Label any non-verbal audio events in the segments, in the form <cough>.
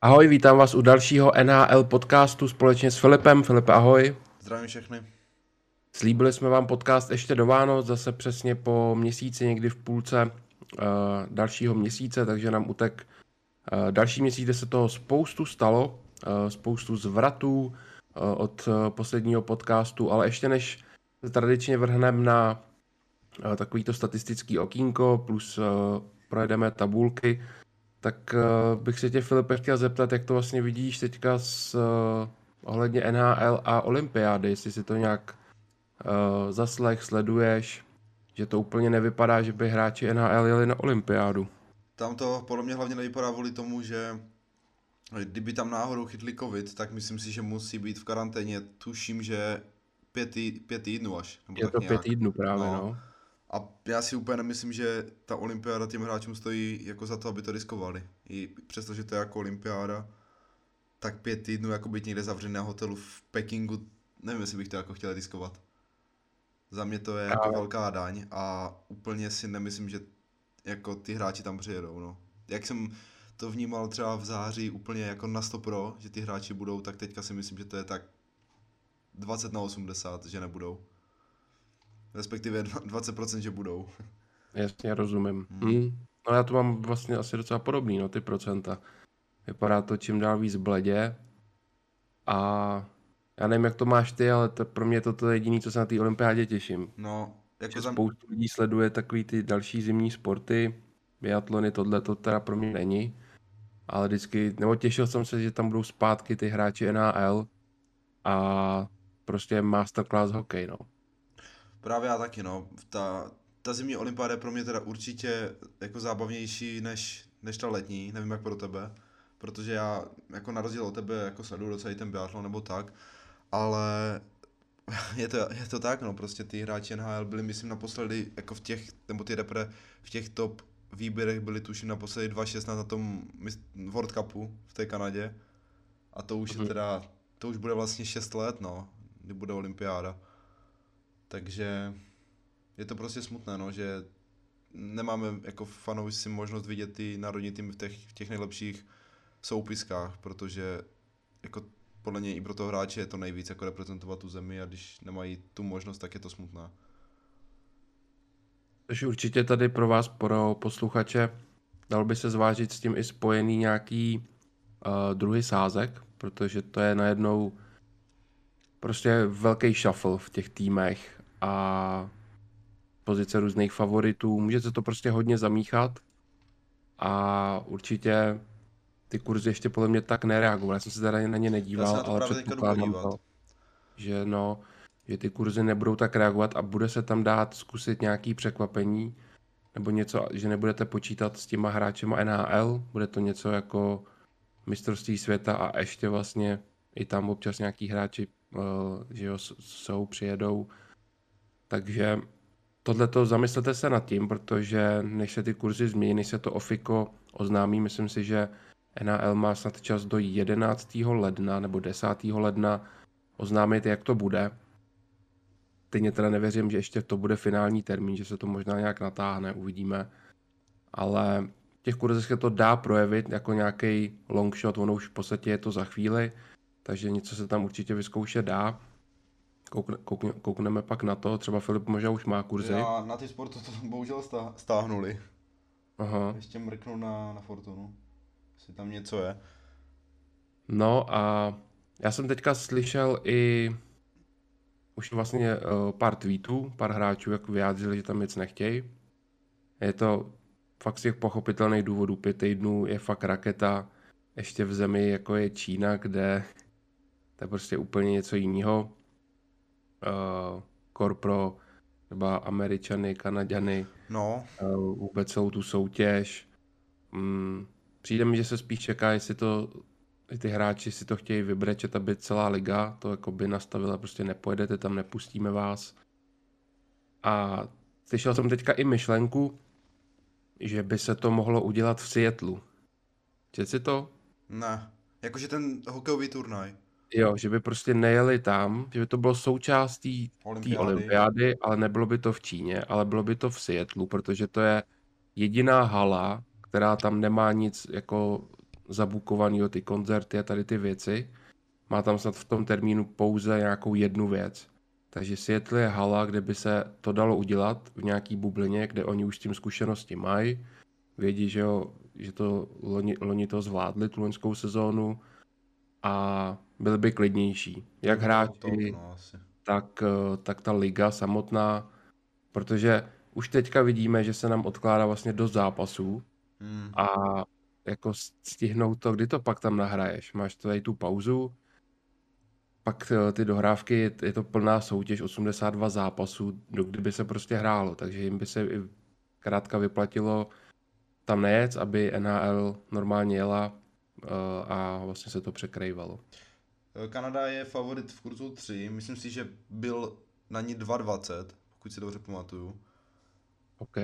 Ahoj, vítám vás u dalšího NHL podcastu společně s Filipem. Filipe, ahoj. Zdravím všechny. Slíbili jsme vám podcast ještě do Vánoc, zase přesně po měsíci, někdy v půlce uh, dalšího měsíce, takže nám utek uh, další měsíc, kde se toho spoustu stalo, uh, spoustu zvratů uh, od uh, posledního podcastu, ale ještě než se tradičně vrhneme na uh, takovýto statistický okýnko, plus uh, projedeme tabulky, tak uh, bych se tě, Filipe, chtěl zeptat, jak to vlastně vidíš teďka s uh, ohledně NHL a olympiády, jestli si to nějak uh, zaslech, sleduješ, že to úplně nevypadá, že by hráči NHL jeli na olympiádu. Tam to podle mě hlavně nevypadá kvůli tomu, že kdyby tam náhodou chytli covid, tak myslím si, že musí být v karanténě. Tuším, že pět, tý, pět týdnů až. Nebo Je to nějak. pět týdnů právě, no. no. A já si úplně nemyslím, že ta olympiáda těm hráčům stojí jako za to, aby to riskovali. I přestože to je jako olympiáda, tak pět týdnů jako být někde zavřený na hotelu v Pekingu, nevím, jestli bych to jako chtěl riskovat. Za mě to je jako velká daň a úplně si nemyslím, že jako ty hráči tam přijedou, no. Jak jsem to vnímal třeba v září úplně jako na 100 pro, že ty hráči budou, tak teďka si myslím, že to je tak 20 na 80, že nebudou. Respektive 20%, že budou. Jasně, rozumím. Hmm. Hmm. No já to mám vlastně asi docela podobný, no ty procenta. Vypadá to čím dál víc bledě a já nevím, jak to máš ty, ale to, pro mě je to to jediné, co se na té olympiádě těším. No, jako tam... Spoustu lidí sleduje takový ty další zimní sporty, biatlony, tohle to teda pro mě není. Ale vždycky, nebo těšil jsem se, že tam budou zpátky ty hráči NHL a prostě masterclass hokej, no. Právě já taky, no. Ta, ta zimní olympiáda je pro mě teda určitě jako zábavnější než, než ta letní, nevím jak pro tebe, protože já jako na rozdíl od tebe jako sleduju docela ten biatlon nebo tak, ale <laughs> je to, je to tak, no, prostě ty hráči NHL byli, myslím, naposledy, jako v těch, nebo ty repre, v těch top výběrech byli tuším naposledy 2.16 na tom World Cupu v té Kanadě. A to už je mhm. teda, to už bude vlastně 6 let, no, kdy bude olympiáda. Takže je to prostě smutné, no, že nemáme jako fanoušci možnost vidět ty národní týmy v těch, v těch nejlepších soupiskách, protože jako podle něj i pro toho hráče je to nejvíc jako reprezentovat tu zemi a když nemají tu možnost, tak je to smutné. Takže určitě tady pro vás, pro posluchače, dal by se zvážit s tím i spojený nějaký uh, druhý sázek, protože to je najednou prostě velký shuffle v těch týmech a pozice různých favoritů. Může se to prostě hodně zamíchat a určitě ty kurzy ještě podle mě tak nereagovaly. Já jsem se teda na ně nedíval, Já ale předpokládám to, že no, že ty kurzy nebudou tak reagovat a bude se tam dát zkusit nějaký překvapení nebo něco, že nebudete počítat s těma hráčema NHL, bude to něco jako mistrovství světa a ještě vlastně i tam občas nějaký hráči, uh, že jo, jsou, přijedou. Takže tohle to zamyslete se nad tím, protože než se ty kurzy změní, než se to ofiko oznámí, myslím si, že NHL má snad čas do 11. ledna nebo 10. ledna oznámit, jak to bude. Teď teda nevěřím, že ještě to bude finální termín, že se to možná nějak natáhne, uvidíme. Ale v těch kurzech se to dá projevit jako nějaký long shot, ono už v podstatě je to za chvíli, takže něco se tam určitě vyzkoušet dá. Koukne, koukne, koukneme pak na to, třeba Filip možná už má kurzy. Já na ty sporty to bohužel stáhnuli. Aha. Ještě mrknu na, na Fortunu jestli tam něco je. No a já jsem teďka slyšel i už vlastně uh, pár tweetů, pár hráčů jak vyjádřili, že tam nic nechtějí. Je to fakt z těch pochopitelných důvodů, pět týdnů je fakt raketa, ještě v zemi jako je Čína, kde to je prostě úplně něco jiného. Uh, kor pro třeba Američany, Kanaďany, no. uh, vůbec celou tu soutěž. Mm, Přijde mi, že se spíš čeká, jestli to ty hráči si to chtějí vybrečet, aby celá liga to jako by nastavila, prostě nepojedete tam, nepustíme vás. A slyšel jsem teďka i myšlenku, že by se to mohlo udělat v Seattlu. Četl si to? Ne, jakože ten hokejový turnaj. Jo, že by prostě nejeli tam, že by to bylo součástí té olympiády. ale nebylo by to v Číně, ale bylo by to v Seattlu, protože to je jediná hala, která tam nemá nic jako zabukovaný ty koncerty a tady ty věci. Má tam snad v tom termínu pouze nějakou jednu věc. Takže Seattle je hala, kde by se to dalo udělat v nějaký bublině, kde oni už s tím zkušenosti mají. Vědí, že, jo, že to loni, loni to zvládli, tu loňskou sezónu a byli by klidnější. Jak hráči, no, tak, eh, tak ta liga samotná, protože už teďka vidíme, že se nám odkládá vlastně do zápasů Hmm. a jako stihnout to, kdy to pak tam nahraješ. Máš tady tu pauzu, pak eh, ty dohrávky, je, je to plná soutěž, 82 zápasů, do kdyby se prostě hrálo, takže jim by se i krátka vyplatilo tam nejet, aby NHL normálně jela eh, a vlastně se to překrývalo. Eh, Kanada je favorit v kurzu 3, myslím si, že byl na ní 2,20, pokud si dobře pamatuju. OK.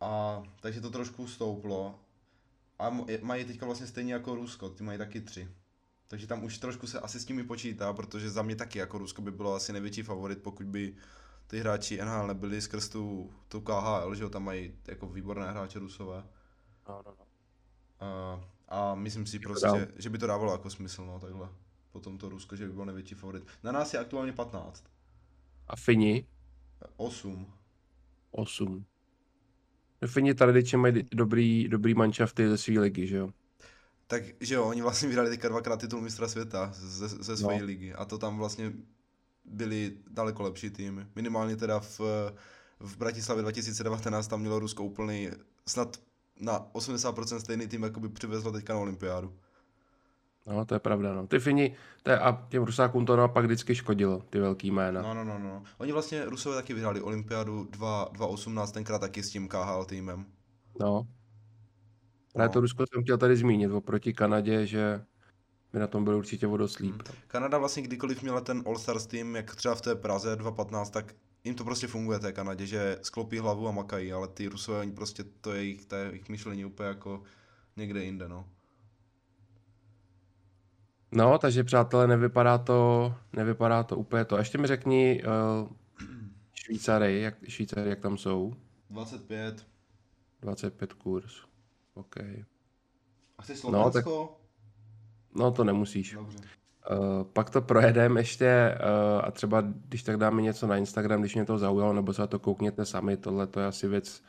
A takže to trošku stouplo. A mají teďka vlastně stejně jako Rusko, ty mají taky 3. Takže tam už trošku se asi s nimi počítá, protože za mě taky jako Rusko by bylo asi největší favorit, pokud by ty hráči NHL nebyli skrz tu, tu KHL, že jo, tam mají jako výborné hráče Rusové. No, no, no. A, a myslím si prostě, že by to dávalo jako smysl, no, takhle. Potom to Rusko, že by bylo největší favorit. Na nás je aktuálně 15. A Fini 8. 8. Fini tradičně mají dobrý, dobrý manšafty ze své ligy, že jo? Takže jo, oni vlastně vyhrali teďka dvakrát titul mistra světa ze, ze své No. ligy. A to tam vlastně byli daleko lepší týmy. Minimálně teda v, v Bratislavě 2019 tam mělo Rusko úplný, snad na 80% stejný tým, jako by přivezlo teďka na olympiádu. No, to je pravda, no. Ty Fini, to je, a těm Rusákům to naopak vždycky škodilo, ty velký jména. No, no, no, no. Oni vlastně Rusové taky vyhráli olympiádu 2 2018, tenkrát taky s tím KHL týmem. No. Ale No. to Rusko jsem chtěl tady zmínit, oproti Kanadě, že by na tom byl určitě o dost líp. no. Kanada vlastně kdykoliv měla ten All-Stars tým, jak třeba v té Praze 2015, tak jim to prostě funguje té Kanadě, že sklopí hlavu a makají, ale ty Rusové, oni prostě, to je jejich, to je jejich myšlení úplně jako někde jinde, no. No, takže přátelé, nevypadá to, nevypadá to úplně to. Ještě mi řekni uh, Švýcary, jak, Švýcary, jak tam jsou. 25. 25 kurz. OK. A chceš No, tak- Slovensko? No, to nemusíš. Dobře. Uh, pak to projedeme ještě uh, a třeba když tak dáme něco na Instagram, když mě to zaujalo, nebo se to koukněte sami, tohle to je asi věc,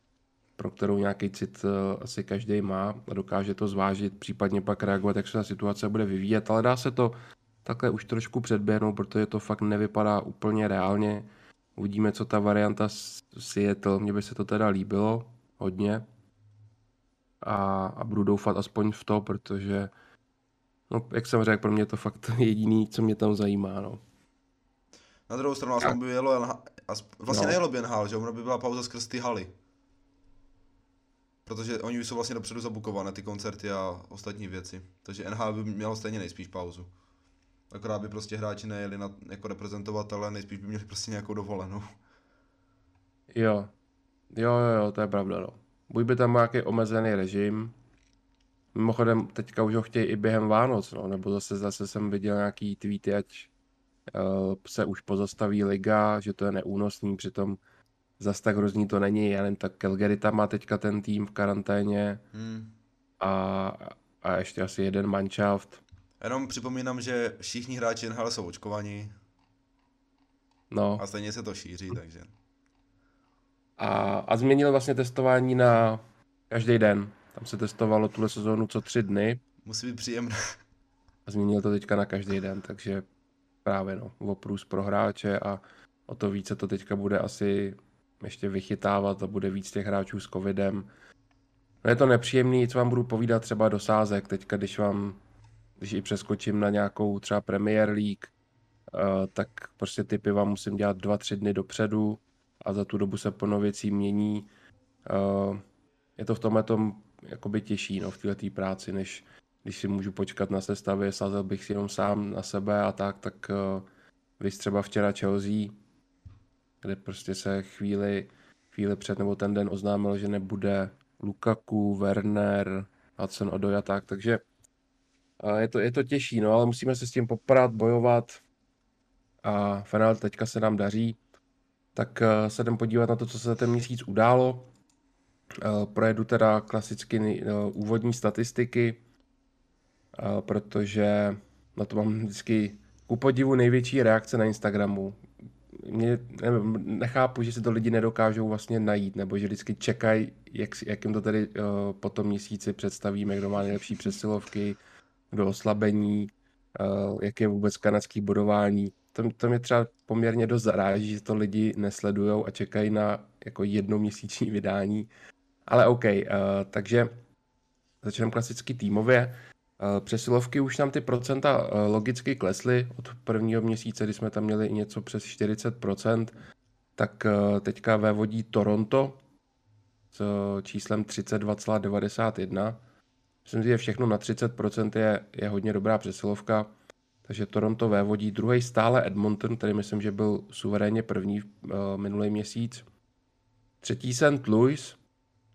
pro kterou nějaký cit uh, asi každý má a dokáže to zvážit, případně pak reagovat, jak se ta situace bude vyvíjet, ale dá se to takhle už trošku předběhnout, protože to fakt nevypadá úplně reálně. Uvidíme, co ta varianta s Seattle, mně by se to teda líbilo hodně a, a budu doufat aspoň v to, protože No, jak jsem řekl, pro mě je to fakt <laughs> jediný, co mě tam zajímá, no. Na druhou stranu, aspoň by jelo, vlastně No. nejelo by NHL, že ono by byla pauza skrz ty haly. Protože oni už jsou vlastně dopředu zabukované, ty koncerty a ostatní věci. Takže NHL by mělo stejně nejspíš pauzu. Akorát by prostě hráči nejeli na, jako reprezentovatele, nejspíš by měli prostě nějakou dovolenou. Jo, jo, jo, jo, to je pravda, no. Buď by tam nějaký omezený režim, mimochodem teďka už ho chtějí i během Vánoc, no, nebo zase, zase jsem viděl nějaký tweety, ať uh, se už pozastaví liga, že to je neúnosný, přitom zas tak hrozný to není, já nevím, tak Calgary tam má teďka ten tým v karanténě Hmm. a, a ještě asi jeden manšaft, Jenom připomínám, že všichni hráči NHL jsou očkovaní no. a stejně se to šíří, takže. A, a změnil vlastně testování na každý den. Tam se testovalo tuhle sezónu co tři dny Musí být příjemné. a změnil to teďka na každý den, takže právě no, oprus pro hráče a o to více to teďka bude asi ještě vychytávat a bude víc těch hráčů s covidem. No je to nepříjemný, co vám budu povídat třeba do sázek, teďka když vám, když i přeskočím na nějakou třeba Premier League, uh, tak prostě typy vám musím dělat dva, tři dny dopředu a za tu dobu se plno věcí mění. Uh, je to v tomhle tom jakoby těžší no, v této práci, než když si můžu počkat na sestavě, sázel bych si jenom sám na sebe a tak, tak uh, vy třeba včera Chelsea, kde prostě se chvíli, chvíli před nebo ten den oznámil, že nebude Lukaku, Werner, Hudson Odoi a tak, takže je to, je to těžší, no, ale musíme se s tím poprat, bojovat a Fenal teďka se nám daří, tak uh, se jdem podívat na to, co se za ten měsíc událo. Uh, projedu teda klasicky uh, úvodní statistiky. protože na to mám vždycky ku podivu největší reakce na Instagramu. Mě, nevím, nechápu, že si to lidi nedokážou vlastně najít, nebo že vždycky čekají, jak, jak jim to tady uh, po tom měsíci představíme, kdo má nejlepší přesilovky, kdo oslabení, uh, jak je vůbec kanadský bodování. To, to mě třeba poměrně dost zaráží, že to lidi nesledují a čekají na jako jednoměsíční vydání. Ale OK, uh, takže začneme klasicky týmově. Uh, přesilovky už nám ty procenta uh, logicky klesly od prvního měsíce, kdy jsme tam měli něco přes 40%, tak uh, teďka vévodí Toronto s číslem 32,91. Myslím si, že všechno na 30% je, je hodně dobrá přesilovka. Takže Toronto vévodí druhý stále Edmonton, který myslím, že byl suverénně první minulý měsíc. Třetí St. Louis,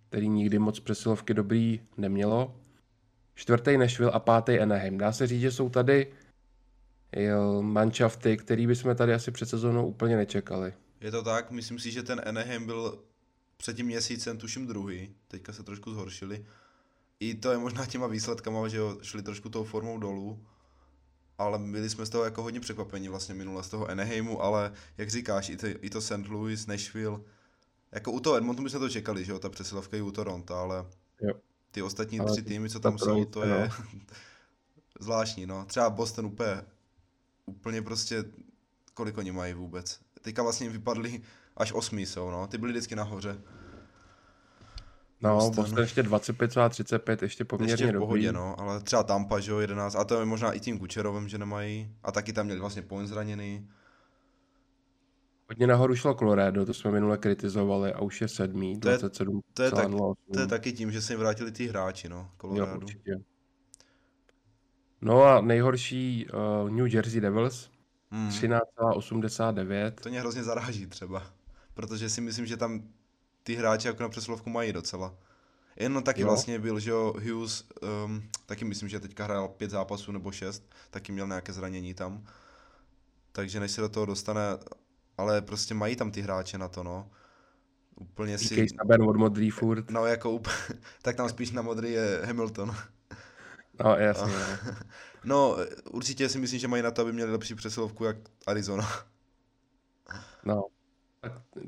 který nikdy moc přesilovky dobrý nemělo. Čtvrtý Nashville a pátý Anaheim. Dá se říct, že jsou tady jo, manšafty, který bychom tady asi před sezónou úplně nečekali. Je to tak, myslím si, že ten Anaheim byl před tím měsícem tuším druhý, teďka se trošku zhoršili. I to je možná těma výsledkama, že jo, šli trošku tou formou dolů ale byli jsme z toho jako hodně překvapení vlastně minule z toho Anaheimu, ale jak říkáš, i to, i to St. Louis, Nashville, jako u toho Edmontonu jsme to čekali, že jo, ta přesilovka i u Toronto, ale jo. Ty ostatní ale tři týmy, co tam jsou, to je <laughs> zvláštní, no. Třeba Boston úplně, úplně prostě, kolik oni mají vůbec. Teďka vlastně vypadli až osmý jsou, no, ty byli vždycky nahoře. No, Boston, Boston ještě 25 a 35, ještě poměrně ještě v pohodě, dobrý. no, ale třeba Tampa, že jo, 11, a to je možná i tím Kučerovem, že nemají, a taky tam měli vlastně point zraněný. Hodně nahoru šlo Colorado, to jsme minule kritizovali a už je sedmý, to 27 je, to je, tak, to je taky tím, že se jim vrátili ty hráči, no, Colorado. Jo, určitě. No a nejhorší uh, New Jersey Devils, hmm. 13,89. To mě hrozně zaráží třeba, protože si myslím, že tam ty hráči jako na přeslovku mají docela. Jen taky jo. vlastně byl, že jo, Hughes, um, taky myslím, že teďka hrál pět zápasů nebo šest, taky měl nějaké zranění tam. Takže než se do toho dostane, ale prostě mají tam ty hráče na to, no. Úplně si... Saben od modrý furt. No jako úplně, <laughs> tak tam spíš na modrý je Hamilton. <laughs> No jasně. no, <laughs> no určitě si myslím, že mají na to, aby měli lepší přesilovku jak Arizona. No,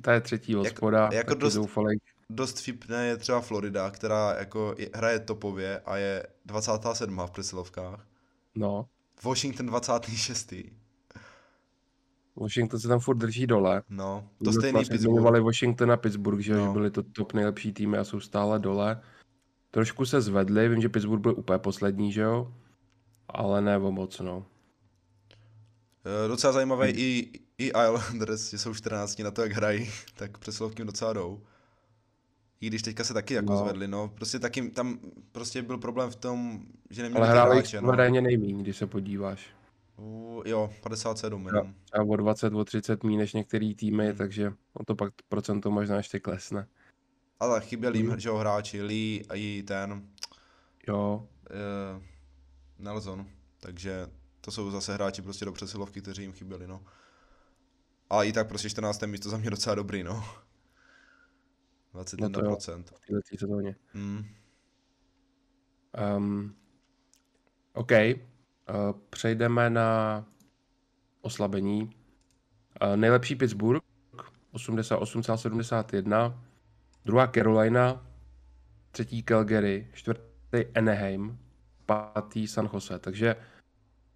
ta je třetí hospoda. Jako, jako dost, zoufalej. dost vtipné je třeba Florida, která jako je, hraje topově a je 27. v přesilovkách. No. Washington 26. Washington se tam furt drží dole. No, to stejný vlastně Pittsburgh. Washington a Pittsburgh, že, no. že byli to top nejlepší týmy a jsou stále dole. Trošku se zvedli, vím, že Pittsburgh byl úplně poslední, že jo? Ale ne o moc, no. E, docela zajímavé hmm. i, i Islanders, že jsou 14 na to, jak hrají, <laughs> tak přesilovky docela jdou. I když teďka se taky jako no. zvedli, no, prostě taky tam prostě byl problém v tom, že neměli Ale hráli hráče, no. nejméně, když se podíváš. Uh, jo, 57 jenom. A o 20, o 30 mí než některý týmy, hmm. takže o to pak procento možná ještě klesne. Ale chyběli jim, hmm. že hráči, Lee a i ten... Jo. Uh, Nelson, takže to jsou zase hráči prostě do přesilovky, kteří jim chyběli, no. Ale i tak prostě 14. místo za mě docela dobrý, no. 21%. <laughs> No to jo, v této sezóně. Mm. Um, OK. Uh, přejdeme na oslabení. Uh, nejlepší Pittsburgh 88,71. Druhá Carolina. Třetí Calgary. Čtvrtý Anaheim. Pátý San Jose. Takže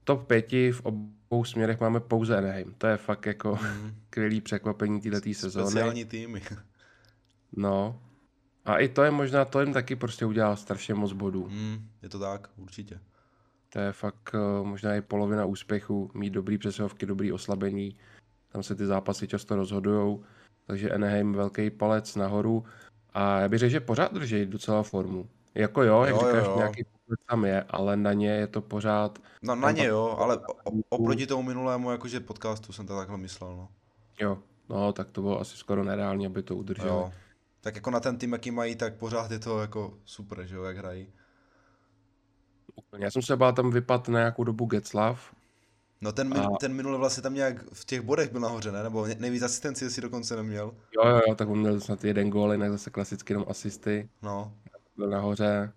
top 5 v obou směrech máme pouze Anaheim. To je fakt jako mm. <laughs> skvělý překvapení této sezóny. Speciální týmy. No. A i to je možná, to jim taky prostě udělal strašně moc bodů. Mm, je to tak, určitě. To je fakt uh, možná i polovina úspěchu, mít dobrý přesahovky, dobrý oslabení. Tam se ty zápasy často rozhodujou. Takže Anaheim velký palec nahoru. A já bych řekl, že pořád drží docela formu. Jako jo, jak jo, říkáš, jo. nějaký tam je, ale na ně je to pořád... No na ně jo, ale oproti tomu minulému jakože podcastu jsem to takhle myslel, no. Jo, no tak to bylo asi skoro nereálně, aby to udrželi. Jo. Tak jako na ten tým, jaký mají, tak pořád je to jako super, že jo, jak hrají. Úplně. Já jsem se bál tam vypad na nějakou dobu Getslav. No ten, a... ten minule vlastně tam nějak v těch bodech byl nahoře, ne? Nebo nejvíc asistenci si dokonce neměl. Jo, jo, jo, tak on měl snad jeden gól, jinak zase klasicky jenom asisty. No. Byl nahoře.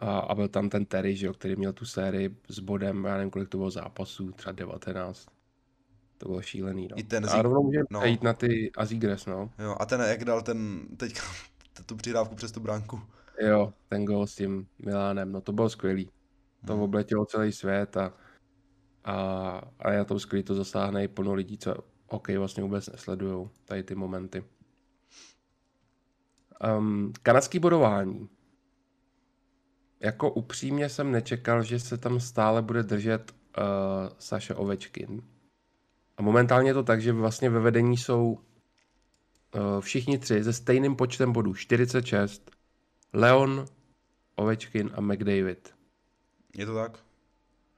A, a byl tam ten Terry, že jo, který měl tu sérii s bodem, já nevím, kolik to bylo zápasů, třeba 19. To bylo šílený, no. I ten a rovnou můžeme no. jít na ty Azigres, no. Jo, a ten, jak dal ten, teďka, <laughs> tu přihrávku přes tu bránku. Jo, ten gol s tím Milánem, no to bylo skvělý. To Hmm. obletělo celý svět a, a, a je to skvělý, to zasáhne i plno lidí, co hokej vlastně vůbec nesledují, tady ty momenty. Um, kanadský bodování. Jako upřímně jsem nečekal, že se tam stále bude držet uh, Saša Ovečkin. A momentálně je to tak, že vlastně ve vedení jsou uh, všichni tři se stejným počtem bodů, 46. Leon, Ovečkin a McDavid. Je to tak?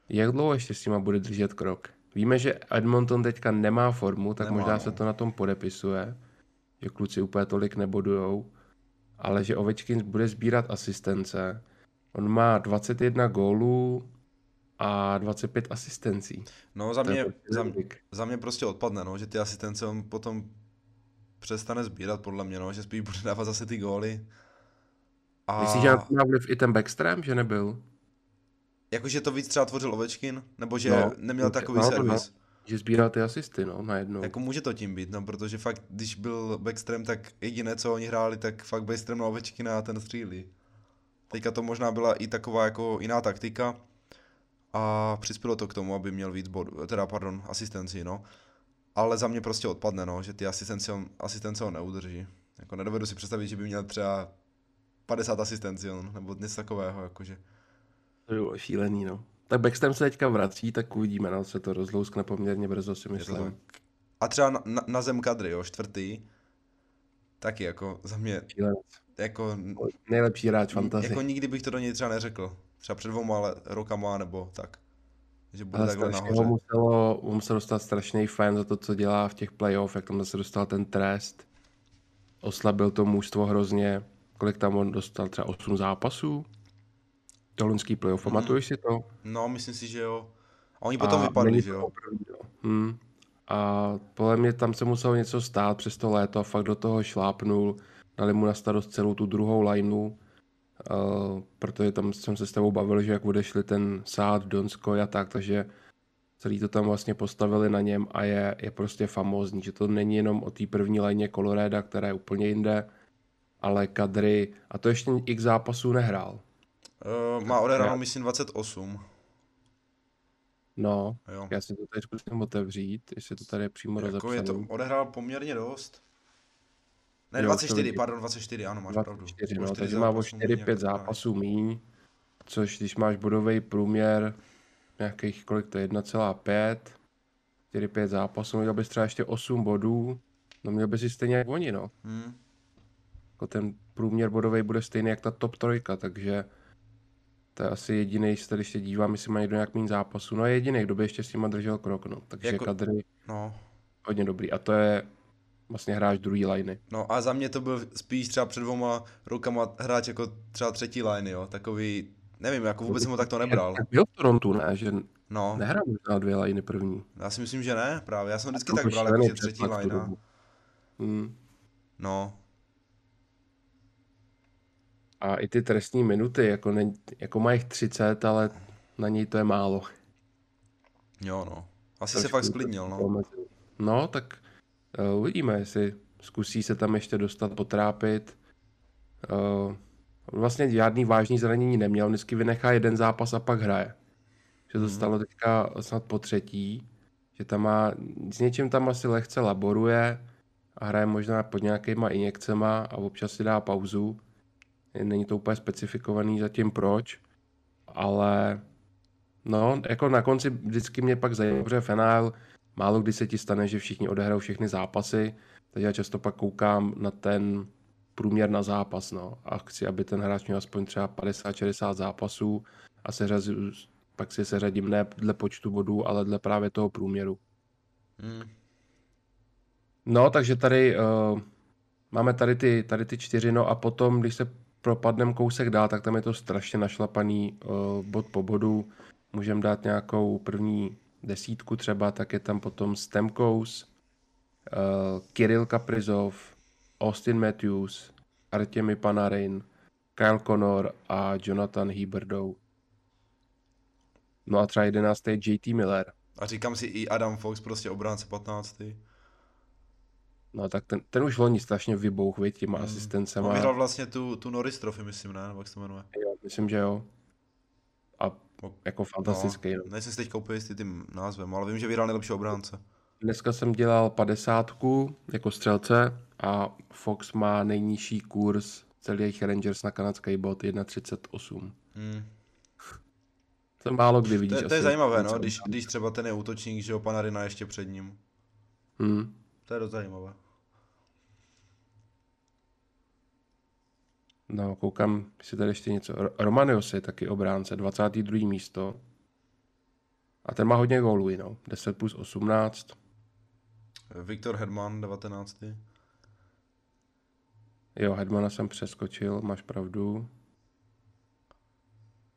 Jak dlouho ještě s nima bude držet krok? Víme, že Edmonton teďka nemá formu, tak Nemá, možná no. se to na tom podepisuje, že kluci úplně tolik nebodujou, ale že Ovečkin bude sbírat asistence. On má 21 gólů a 25 asistencí. No za mě, prostě za, nevyk. za mě prostě odpadne, no, že ty asistence on potom přestane sbírat, podle mě, no, že spíš bude dávat zase ty góly. A Myslíš, že na to má vliv i ten backstream, že nebyl? jakože to víc třeba tvořil Ovečkin, nebo že No, neměl takový no, no, servis. Že sbíral ty asisty, no, najednou. Jako může to tím být, no, protože fakt, když byl Backstream, tak jediné, co oni hráli, tak fakt Backstream na Ovečkina a ten střílí. Teďka to možná byla i taková jako jiná taktika a přispělo to k tomu, aby měl víc bodů, teda pardon, asistenci, no. Ale za mě prostě odpadne, no, že ty asistence on, asistence on neudrží. Jako nedovedu si představit, že by měl třeba 50 asistenci on, nebo něco takového, jakože. To bylo šílený, no. Tak Backstream se teďka vrací, tak uvidíme, no, se to rozlouskne poměrně brzo, si myslím. A třeba na, na, na zem kadry, jo, čtvrtý, taky jako za mě, Šílenec. jako Nejlepší hráč fantasy. Jako nikdy bych to do něj třeba neřekl. Třeba před dvouma le- rokama nebo tak. Že bude Ale takhle nahoře. ho muselo, mu musel dostat strašný fan za to, co dělá v těch playoff, jak tam zase dostal ten trest. Oslabil to mužstvo hrozně. Kolik tam on dostal? Třeba 8 zápasů? To loňský playoff, Mhm. pamatuješ si to? No, myslím si, že jo. A oni potom A vypadli, že jo. no. Hmm. A podle mě tam se muselo něco stát přes to léto a fakt do toho šlápnul. Dali mu na starost celou tu druhou lineu, uh, protože tam jsem se s tebou bavil, že jak odešli ten Sád, Donsko a tak, takže celý to tam vlastně postavili na něm a je, je prostě famózní, že to není jenom o té první lajně Coloreda, která je úplně jinde, ale kadry, a to ještě x zápasů nehrál. Uh, má odehráno, myslím, 28. No, Jo. já si to tady zkusím otevřít, jestli to tady je přímo Jako je to, rozepsané. odehrál poměrně dost. Ne, Jo, už to 24, vidím. pardon, 24, ano, máš pravdu. 24, O no, takže má o zápasů méně 4-5 jako hráč. zápasů míň, což když máš bodový průměr nějakých, kolik to je, 1,5, 4-5 zápasů, měl bys třeba ještě 8 bodů, no měl bys si stejně jak oni, no. Hm. Jako ten průměr bodový bude stejný jak ta top trojka, takže to je asi jediný, se tady ještě dívám, jestli má někdo nějak méně zápasů. No je jediný, kdo by ještě s nima držel krok, no. Takže Jako- kadry No. hodně dobrý. A to je vlastně hráč druhý liney. No a za mě to byl spíš třeba před dvěma rokama hráč jako třeba třetí line, jo. Takový, nevím, jako vůbec jsem ho takto nebral. Tak byl v Torontu, ne? Že No, nehrál možná dvě liney první. já si myslím, že ne, právě. Já jsem vždycky tak bral, jako že třetí přetlak v tu line. dobu. Hmm. No, A i ty trestní minuty, jako, ne, jako má jich 30, ale na něj to je málo. jo no. Asi Trošku se fakt sklidnil, no. No, tak uh, uvidíme, jestli zkusí se tam ještě dostat, potrápit. Uh, vlastně žádný vážný zranění neměl, on vždycky vynechá jeden zápas a pak hraje. Že to Mhm. stalo teďka snad po třetí, že tam má, s něčím tam asi lehce laboruje a hraje možná pod nějakýma injekcema a občas si dá pauzu. Není to úplně specifikovaný zatím proč, ale no, jako na konci vždycky mě pak zajímá, protože FNL málo kdy se ti stane, že všichni odehrajou všechny zápasy, takže já často pak koukám na ten průměr na zápas, no, a chci, aby ten hráč měl aspoň třeba 50-60 zápasů a seřaz, pak si seřadím ne dle počtu bodů, ale dle právě toho průměru. Hm. No, takže tady uh, máme tady ty, tady ty čtyři, no a potom, když se propadneme kousek dál, tak tam je to strašně našlapaný uh, bod po bodu. Můžeme dát nějakou první desítku třeba, tak je tam potom Stemkous, uh, Kirill Kaprizov, Austin Matthews, Artemi Panarin, Kyle Connor a Jonathan Huberdeau. No a třeba 11. je JT Miller. A říkám si i Adam Fox, prostě obránce 15. No tak ten, ten už loni strašně vybouch, viď, těma Hmm. asistencema. On vyhrál vlastně tu, tu Norris Trophy, myslím, ne? Nebo jak se to jmenuje? Jo, myslím, že jo. A jako fantastický. No. Nejsem si teďka úplně jistý tím názvem, ale vím, že vyhrál nejlepší obránce. Dneska jsem dělal 50 jako střelce a Fox má nejnižší kurz celých Rangers na kanadský bod 1,38. Hmm. To málo kdy To, vidíš. je, to je zajímavé, no, když, když třeba ten je útočník, že jo, Panarina ještě před ním. Hmm. To je dost zajímavé. No, koukám, jestli tady ještě něco. Ro- Romanios je taky obránce, 22. místo. A ten má hodně gólů, no. 10 plus 18. Viktor Hedman, 19. Jo, Hedmana jsem přeskočil, máš pravdu.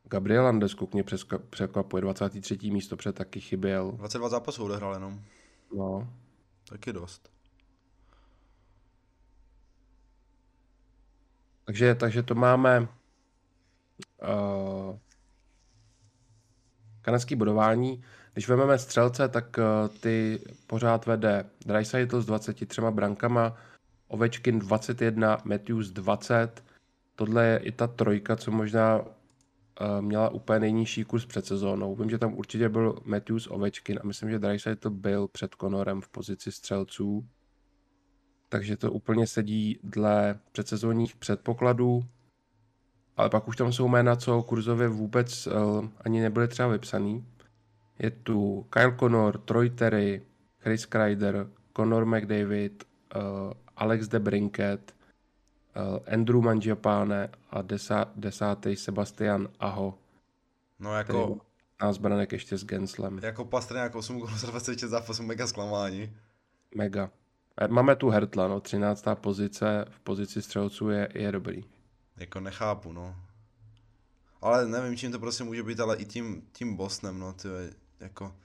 Gabriel Landeskuk mě přeska- překvapuje, 23. místo, před taky chyběl. 22 zápasů odehrál jenom. No, Taky dost. takže, takže to máme uh, kanadský bodování. Když vezmeme střelce, tak uh, ty pořád vede Dreisaitl s 23 brankama, Ovečkin 21, Matthews 20. Tohle je i ta trojka, co možná měla úplně nejnižší kurz před sezónou. Vím, že tam určitě byl Matthews, Ovečkin a myslím, že Dreisaitl byl před Conorem v pozici střelců. Takže to úplně sedí dle předsezónních předpokladů. Ale pak už tam jsou jména, co kurzově vůbec uh, ani nebyly třeba vypsaný. Je tu Kyle Connor, Troy Terry, Chris Kreider, Connor McDavid, uh, Alex de Brinket, uh, Andrew Mangiapane a desa, desátý Sebastian Aho. No jako, A zbranek ještě s Genslem. jako Pastrňák 8 gólů za 26 zápasů, mega zklamání. Mega. A Máme tu Hertla, no, 13. pozice v pozici střelců je, je dobrý. Jako nechápu, no. Ale nevím, čím to prostě může být, ale i tím, tím Bostonem, no, ty jako...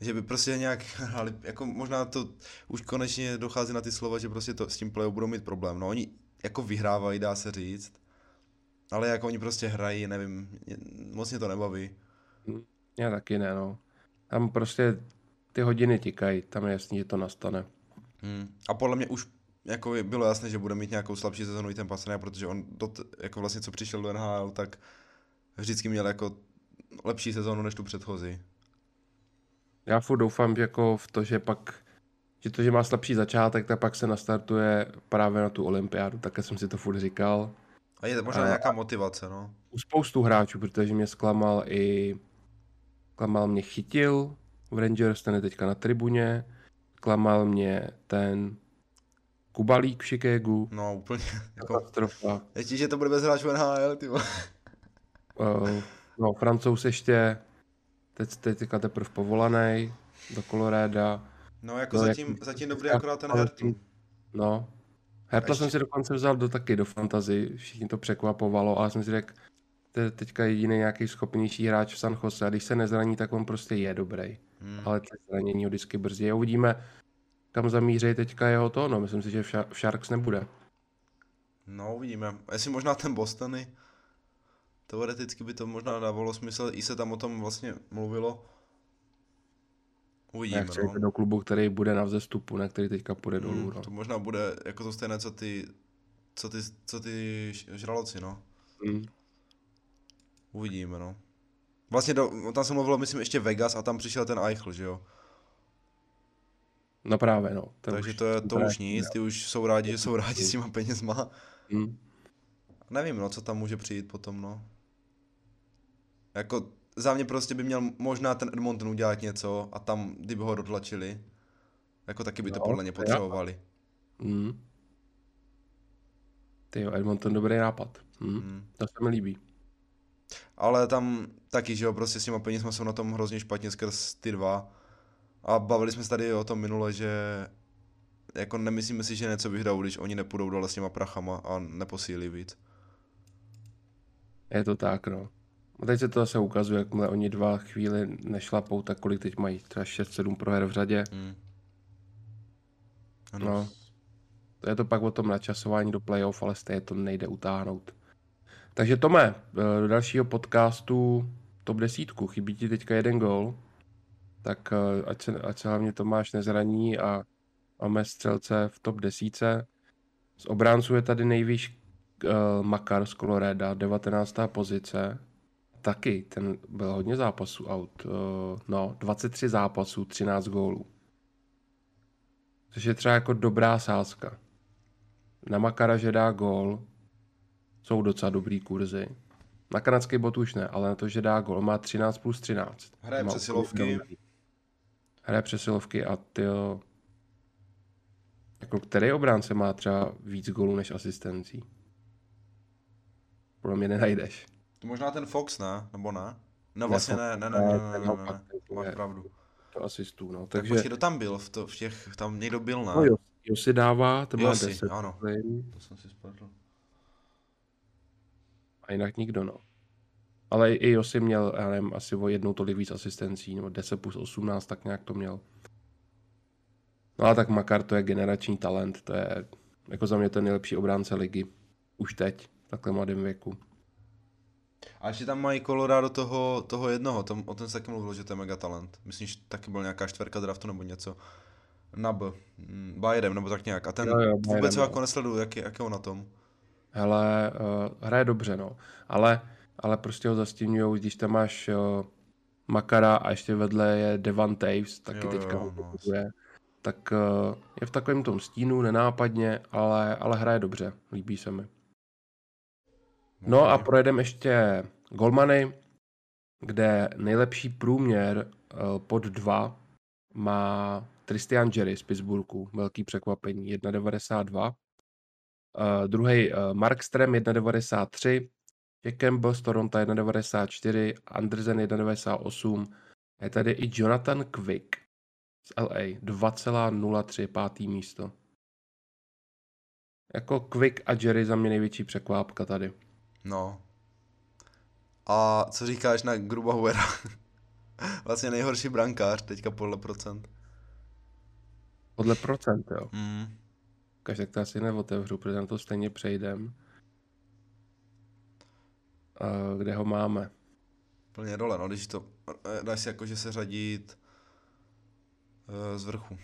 Že by prostě nějak <laughs> hráli, jako možná to už konečně dochází na ty slova, že prostě to s tím playoff budou mít problém. No oni jako vyhrávají, dá se říct, ale jako oni prostě hrají, nevím, moc mě to nebaví. Já taky ne, no. Tam prostě ty hodiny tikají, tam je jasný, že to nastane. Hmm. A podle mě už jako bylo jasné, že bude mít nějakou slabší sezonu i ten Pastrňák, protože on do, jako vlastně co přišel do NHL, tak vždycky měl jako lepší sezonu než tu předchozí. Já furt doufám že jako v to, že pak, že to, že má slabší začátek, tak pak se nastartuje právě na tu olympiádu, také jsem si to furt říkal. A je možná A- nějaká motivace, no. U spoustu hráčů, protože mě zklamal i, zklamal mě Chytil v Rangers, ten je teďka na tribuně, zklamal mě ten Kubalík v Chicagu, No úplně, <laughs> jako, katastrofa. ještě, že to bude bez hráčů NHL, ty. Uh, no, Francouz ještě, teď, teď teďka teprve povolaný do Colorada. No jako No, zatím, jak- zatím dobrý akorát ten Hertl. No. Hertla jsem si dokonce vzal do taky do fantazy, všichni to překvapovalo, ale jsem si řekl, to je teďka jediný nějaký schopnější hráč v San Jose a když se nezraní, tak on prostě je dobrý. Hmm. Ale ty zranění ho vždycky brzdí. A uvidíme, kam zamíří teďka jeho to, no myslím si, že v Sha- v Sharks nebude. No uvidíme. Jestli možná ten Bostony, teoreticky by to možná dávalo smysl, i se tam o tom vlastně mluvilo. Uvidíme, no. do klubu, který bude na vzestupu, ne který teďka půjde dolů. Hmm, No. to možná bude jako to stejné, co ty, co ty, co ty žraloci, no. Hmm. Uvidíme, no. Vlastně do, tam se mluvilo, myslím, ještě Vegas a tam přišel ten Eichel, že jo. no právě, no. To Takže už- to, je, to je- už nic, ty už jsou rádi, že jsou rádi s těma penězma. Hmm. Nevím, no, co tam může přijít potom, no. Jako, za mě prostě by měl možná ten Edmonton udělat něco a tam, kdyby ho dotlačili, jako taky by to No, podle mě potřebovali. Hmm. Ty jo, Edmonton dobrý nápad. Hmm. Hmm. To se mi líbí. Ale tam taky, že jo, prostě s těma penězma jsou na tom hrozně špatně skrz ty dva. A bavili jsme se tady o tom minule, že jako nemyslíme si, že něco vyhrajou, když oni nepůjdou dole s těma prachama a neposílí víc. Je to tak, no. A teď se to zase ukazuje, jakmile oni dva chvíli nešlapou, tak kolik teď mají? Třeba 6-7 proher v řadě. Hmm. Ano. No. To je to pak o tom načasování do playoff, ale stejně to nejde utáhnout. Takže Tome, eh, do dalšího podcastu top desítku. Chybí ti teďka jeden gol, tak eh, ať se, ať se hlavně Tomáš nezraní a máme střelce v top desíce. Z obránců je tady nejvíc uh, Makar z Coloreda, 19. pozice. Taky, ten byl hodně zápasů out. Uh, no, 23 zápasů, 13 gólů. Což je třeba jako dobrá sázka. Na Makara, že dá gól, jsou docela dobrý kurzy. Na kanadský bot už ne, ale na to, že dá gól, má 13 plus 13. Hraje přesilovky. Hraje přesilovky a ty jako který obránce má třeba víc gólů než asistencí? Podle mě nenajdeš. To možná ten Fox, ne? Nebo ne? No vlastně ne, ne, ne, ne, ne, ne, ne, ne. máš pravdu. To asistů, no. Takže... Tak počkej, kdo tam byl? V, to, v těch, tam někdo byl, ne? No jo, jo si dává, to má Josi, 10. ano. To jsem si spletl. A jinak nikdo, no. Ale i Josi měl, já nevím, asi o jednou tolik víc asistencí, nebo 10 plus 18, tak nějak to měl. No a tak Makar to je generační talent, to je jako za mě ten nejlepší obránce ligy. Už teď, v takhle mladém věku. A ještě tam mají Colorado toho, toho jednoho, tom, o ten se taky mluvil, že to je mega talent. Myslím, že taky byl nějaká čtverka draftu nebo něco. Na B. Mm, Bayerem, nebo tak nějak. A ten Jo, jo, vůbec ho jako nesleduju, jak, je- jak je on na tom. Hele, uh, hraje dobře, no. Ale, ale prostě ho zastíňujou, když tam máš uh, Makara a ještě vedle je Devan Taves, taky Jo, teďka jo, ho no. Tak uh, je v takovém tom stínu, nenápadně, ale, ale hraje dobře, líbí se mi. No a projedeme ještě Golmany, kde nejlepší průměr uh, pod 2 má Tristian Jerry z Pittsburghu, velký překvapení, 1,92. Uh, druhý uh, Markström 1,93, Jack Campbell z Toronto 1,94, Andersen 1,98. Je tady i Jonathan Quick z LA 2,03, pátý místo. Jako Quick a Jerry za mě největší překvápka tady. No. A co říkáš na Grubauera? <laughs> vlastně nejhorší brankář teďka podle procent. Podle procent, jo. Mm. Každý tak to asi neotevřu, protože na to stejně přejdem. Uh, kde ho máme? Plně dole, no, když to eh, dáš si jako, že se řadit eh, z vrchu.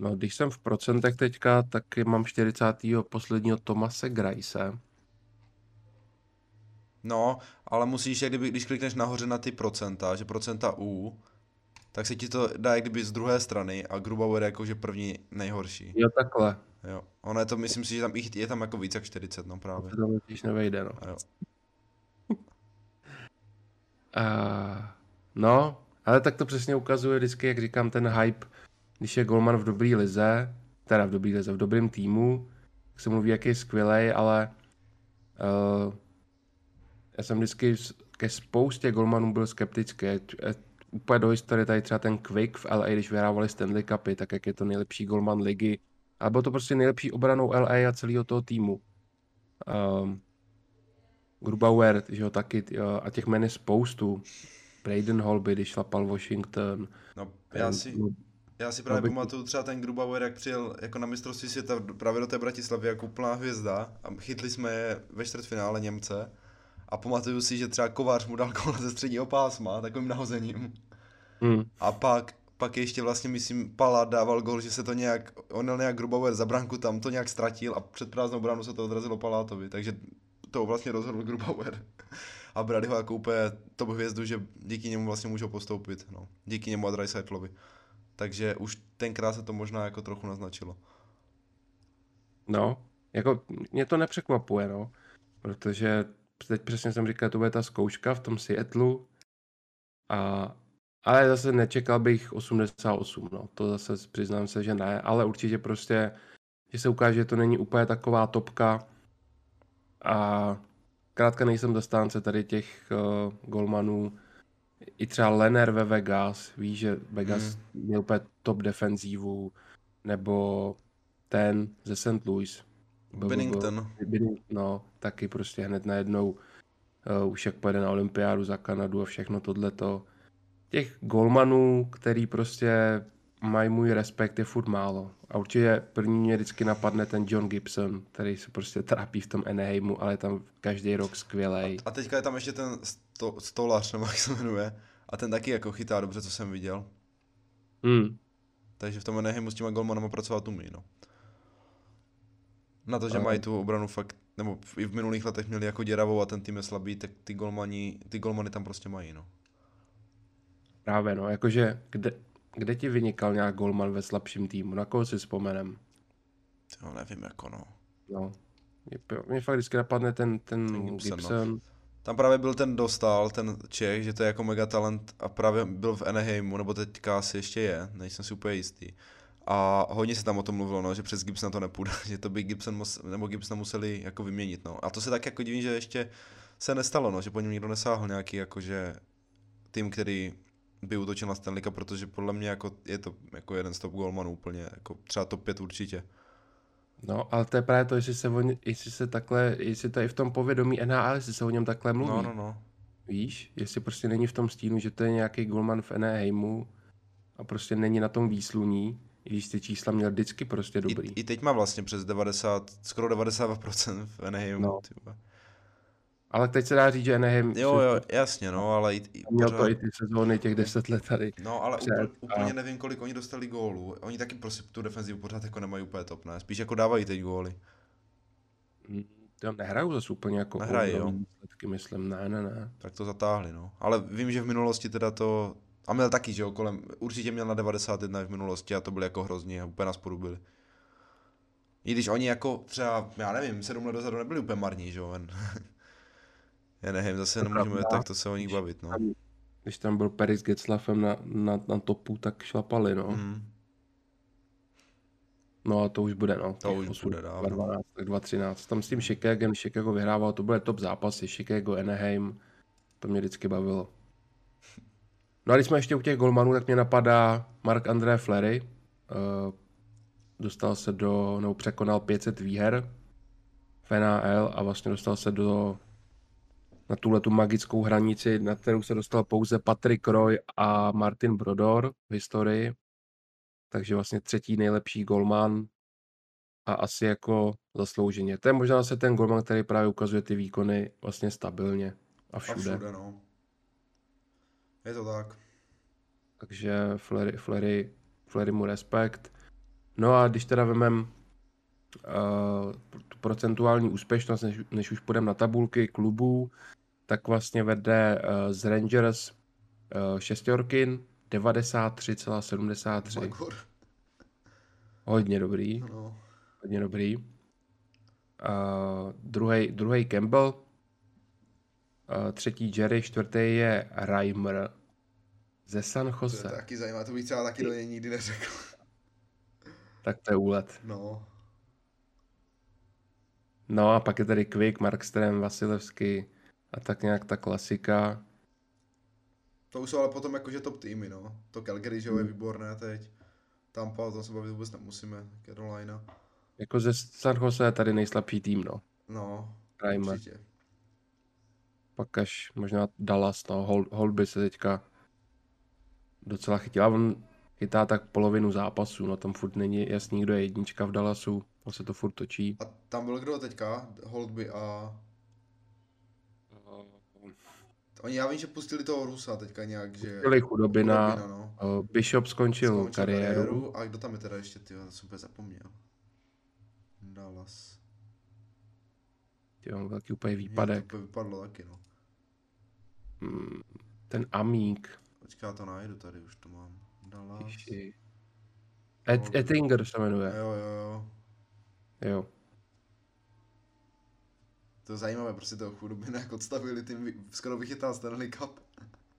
No, když jsem v procentech teďka, tak mám 40. posledního Tomase Graise. No, ale musíš, jak kdyby, když klikneš nahoře na ty procenta, že procenta U, tak se ti to dá jak kdyby z druhé strany a Grubauer je jako, že první nejhorší. Jo, takhle. Jo. Ono je to, myslím si, že tam je tam jako víc jak 40, no právě. To totiž nevejde, no. A jo. Uh, <laughs> no, ale tak to přesně ukazuje vždycky, jak říkám, ten hype, když je Golman v dobrý lize, teda v dobrý lize, v dobrém týmu, tak se mluví, jak je skvělej, ale uh, já jsem vždycky ke spoustě golmanů byl skeptický. Úplně do historie tady třeba ten Quick v LA, když vyhrávali Stanley Cupy, tak jak je to nejlepší golman ligy. Ale byl to prostě nejlepší obranou LA a celého toho týmu. Um, Grubauer, že jo, taky, jo, a těch men je spoustu. Braden Holby, když šlapal Washington. No, já si, No, já si právě bych- pamatuju třeba ten Grubauer, jak přijel jako na mistrovství světa právě do té Bratislavy jako úplná hvězda a chytli jsme je ve čtvrtfinále Němce a pamatuju si, že třeba Kovář mu dal gól ze středního pásma takovým nahozením Hmm. a pak, pak ještě vlastně, myslím, Pala dával gól, že se to nějak, on měl nějak Grubauer za branku tam to nějak ztratil a před prázdnou bránu se to odrazilo Palátovi, takže to vlastně rozhodl Grubauer. A brali ho jako úplně top hvězdu, že díky němu vlastně můžou postoupit, no. Díky němu a Dreisaitlovi. Takže už tenkrát se to možná jako trochu naznačilo. No, jako mě to nepřekvapuje, no. Protože teď přesně jsem říkal, to bude ta zkouška v tom Seattlu. A, ale zase nečekal bych 88, no. To zase přiznám se, že ne, ale určitě prostě, že se ukáže, že to není úplně taková topka. A krátka nejsem zastánce tady těch uh, golmanů. I třeba Lenner ve Vegas, víš, že Vegas měl úplně top defenzívu, nebo ten ze St. Louis. Bennington. No, taky prostě hned najednou uh, už jak pojede na olympiádu za Kanadu a všechno tohleto. Těch golmanů, který prostě mají můj respekt, je furt málo. A určitě první mě vždycky napadne ten John Gibson, který se prostě trápí v tom Anaheimu, ale je tam každý rok skvělej. A teďka je tam ještě ten sto, stolař, nebo jak se jmenuje. A ten taky jako chytá dobře, co jsem viděl. Hmm. Takže v tom Anaheimu s těma golmanama pracovat umí, no. Na to, že mají tu obranu fakt, nebo i v minulých letech měli jako děravou a ten tým je slabý, tak ty golmani, ty golmany tam prostě mají, no. Právě no, jakože kde, kde ti vynikal nějak golman ve slabším týmu, na koho si vzpomenem? Jo, nevím, jako no. No. Mě, mě fakt vždycky napadne ten, ten, Ten Gibson, Gibson. no. Tam právě byl ten dostal, ten Čech, že to je jako megatalent a právě byl v Anaheimu, nebo teďka asi ještě je, nejsem si úplně jistý. A hodně se tam o tom mluvilo, no, že přes Gibsona to nepůjde, <laughs> že to by Gibson mus, nebo Gibsona museli jako vyměnit, no. A to se tak jako divím, že ještě se nestalo, no, že po něm nikdo nesáhl nějaký jakože tým, který by útočil na Stanleyka, protože podle mě jako je to jako jeden z top goalmanů úplně, jako třeba top 5 určitě. No, ale to je právě to, jestli se, o ně, jestli se takhle, jestli to je i v tom povědomí NHL, jestli se o něm takhle mluví. No, no, no. Víš, jestli prostě není v tom stínu, že to je nějaký golman v Anaheimu a prostě není na tom výsluní, i když ty čísla měl vždycky prostě dobrý. I, I teď má vlastně přes 90, skoro 92% v Anaheimu. No. Ale teď se dá říct, že Anaheim Jo, jo, jasně, no, ale i, i měl pořád, to i ty sezóny těch deset let tady. No, ale před úplně, úplně nevím, kolik oni dostali gólů. Oni taky prostě tu defenzivu pořád jako nemají úplně top, ne? Spíš jako dávají teď góly. Hm, To nehrajou zase úplně jako Nehrají, jo. výsledky, myslím, ne, ne, ne. Tak to zatáhli, no. Ale vím, že v minulosti teda to... A měl taky, že jo, kolem... Určitě měl na 91 v minulosti a to byly jako hrozně úplně na spodu byli. I když oni jako třeba, já nevím, sedm let dozadu nebyli úplně marní, že jo, jen. <laughs> já nevím, zase To nemůžeme pravda. takto se o nich bavit, no. Když tam byl Peris Getzlafem na, na, na topu, tak šlapali, no. Mm. No a to už bude, no. To už osm, bude dávno. 12, tak 2-13. Tam s tím Chicagem, Chicago vyhrával, to byly top zápasy, Chicago, Anaheim, to mě vždycky bavilo. No a když jsme ještě u těch golmanů, tak mě napadá Mark André Flery. Uh, dostal se do, nebo překonal 500 výher v NHL a vlastně dostal se do na tuhle tu magickou hranici, na kterou se dostal pouze Patrick Roy a Martin Brodor v historii. Takže vlastně třetí nejlepší golman a asi jako zaslouženě. To je možná se ten golman, který právě ukazuje ty výkony vlastně stabilně a A všude. všude, no. Je to tak. Takže Flery, Flery, Flery mu respekt. No a když teda vemem uh, tu procentuální úspěšnost, než, než už půjdeme na tabulky klubů, tak vlastně vede uh, z Rangers uh, Šestorkin 93,73. Magor. Hodně dobrý, No. hodně dobrý. Uh, druhý, druhý Campbell, třetí Jerry, čtvrtý je Reimer ze San To je Jose. taky zajímavé, to bych třeba taky do něj nikdy neřekl. Tak to je úlet. No. No a pak je tady Quick, Markström, Vasilevsky a tak nějak ta klasika. To už jsou ale potom jakože top týmy, no. To Calgary, že jo, Hmm. je výborné teď. Tampa, o tom se bavit vůbec nemusíme. Carolina. Jako ze San Jose je tady nejslabší tým, no. No, Reimer. určitě. Pak až možná Dallas, no. Hold, Hold by se teďka docela chytil. A on chytá tak polovinu zápasu, no tam furt není jasný, kdo je jednička v Dallasu. On se to furt točí. A tam byl kdo teďka? Holdby a... Oni, já vím, že pustili toho Rusa teďka nějak, že... Byli chudobina, Chudobina, no. Bishop skončil, Skončil kariéru. A kdo tam je teda ještě, ty, to jsem úplně zapomněl. Dallas. Jo, velký úplně výpadek. To úplně vypadlo taky, no. Mm, Ten Amík. Počká, to najdu tady, už to mám. Dallas. Ježi. Et, Ettinger se jmenuje. Jo, jo, jo. Jo. To je zajímavé, prostě toho chudobina, jak odstavili tým, skoro vychytal Stanley Cup.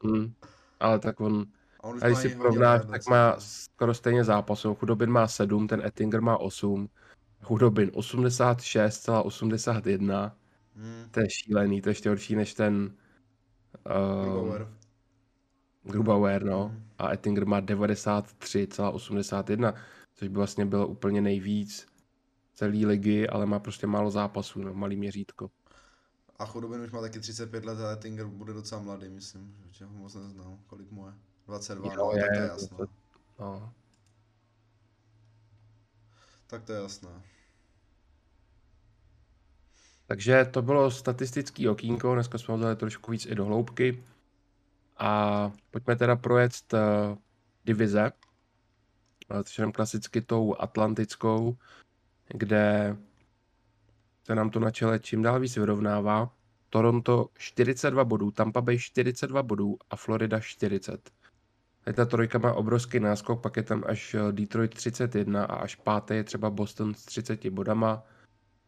Mm. Ale tak on, A on když si porovnáš, tak no, má skoro stejně zápasů. Chudobin má 7, ten Ettinger má 8. Chudobin 86,81. Hmm. To je šílený, to je ještě horší než ten uh, Grubauer. Grubauer, no. Mhm. A Ettinger má 93,81, což by vlastně bylo úplně nejvíc celé ligy, ale má prostě málo zápasů, no, malý měřítko. A Chudobin už má taky 35 let, ale Tinger bude docela mladý, myslím, že ho moc neznal. Kolik mu je? 22, Jo, no, je, tak to je to- No. Tak to je jasné. Takže to bylo statistický okýnko, dneska jsme ho vzali trošku víc i do hloubky. A pojďme teda projet uh, divize, což je klasicky tou atlantickou, kde se nám to na čele čím dál víc vyrovnává. Toronto 42 bodů, Tampa Bay 42 bodů a Florida 40. Tady ta trojka má obrovský náskok, pak je tam až eh, Detroit 31 a až pátý je třeba Boston s 30 bodama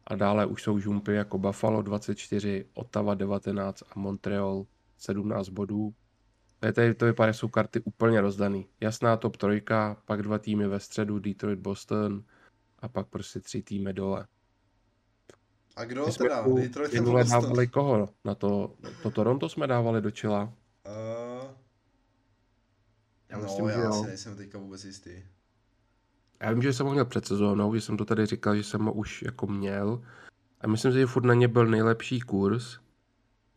a dále už jsou žumpy jako Buffalo 24, Ottawa 19 a Montreal 17 bodů. Tady, tady to vypadá, jsou karty úplně rozdaný. Jasná top trojka, pak dva týmy ve středu, Detroit, Boston a pak prostě tři týmy dole. A kdo My jsme teda? tu Detroit nebo Boston? dávali koho? Na to, to Toronto jsme dávali do čela. Uh, Já no, myslím, že já jo. si nejsem teďka vůbec jistý. Já vím, že jsem ho měl před sezónou, že jsem to tady říkal, že jsem ho už jako měl. A myslím si, že furt na ně byl nejlepší kurz,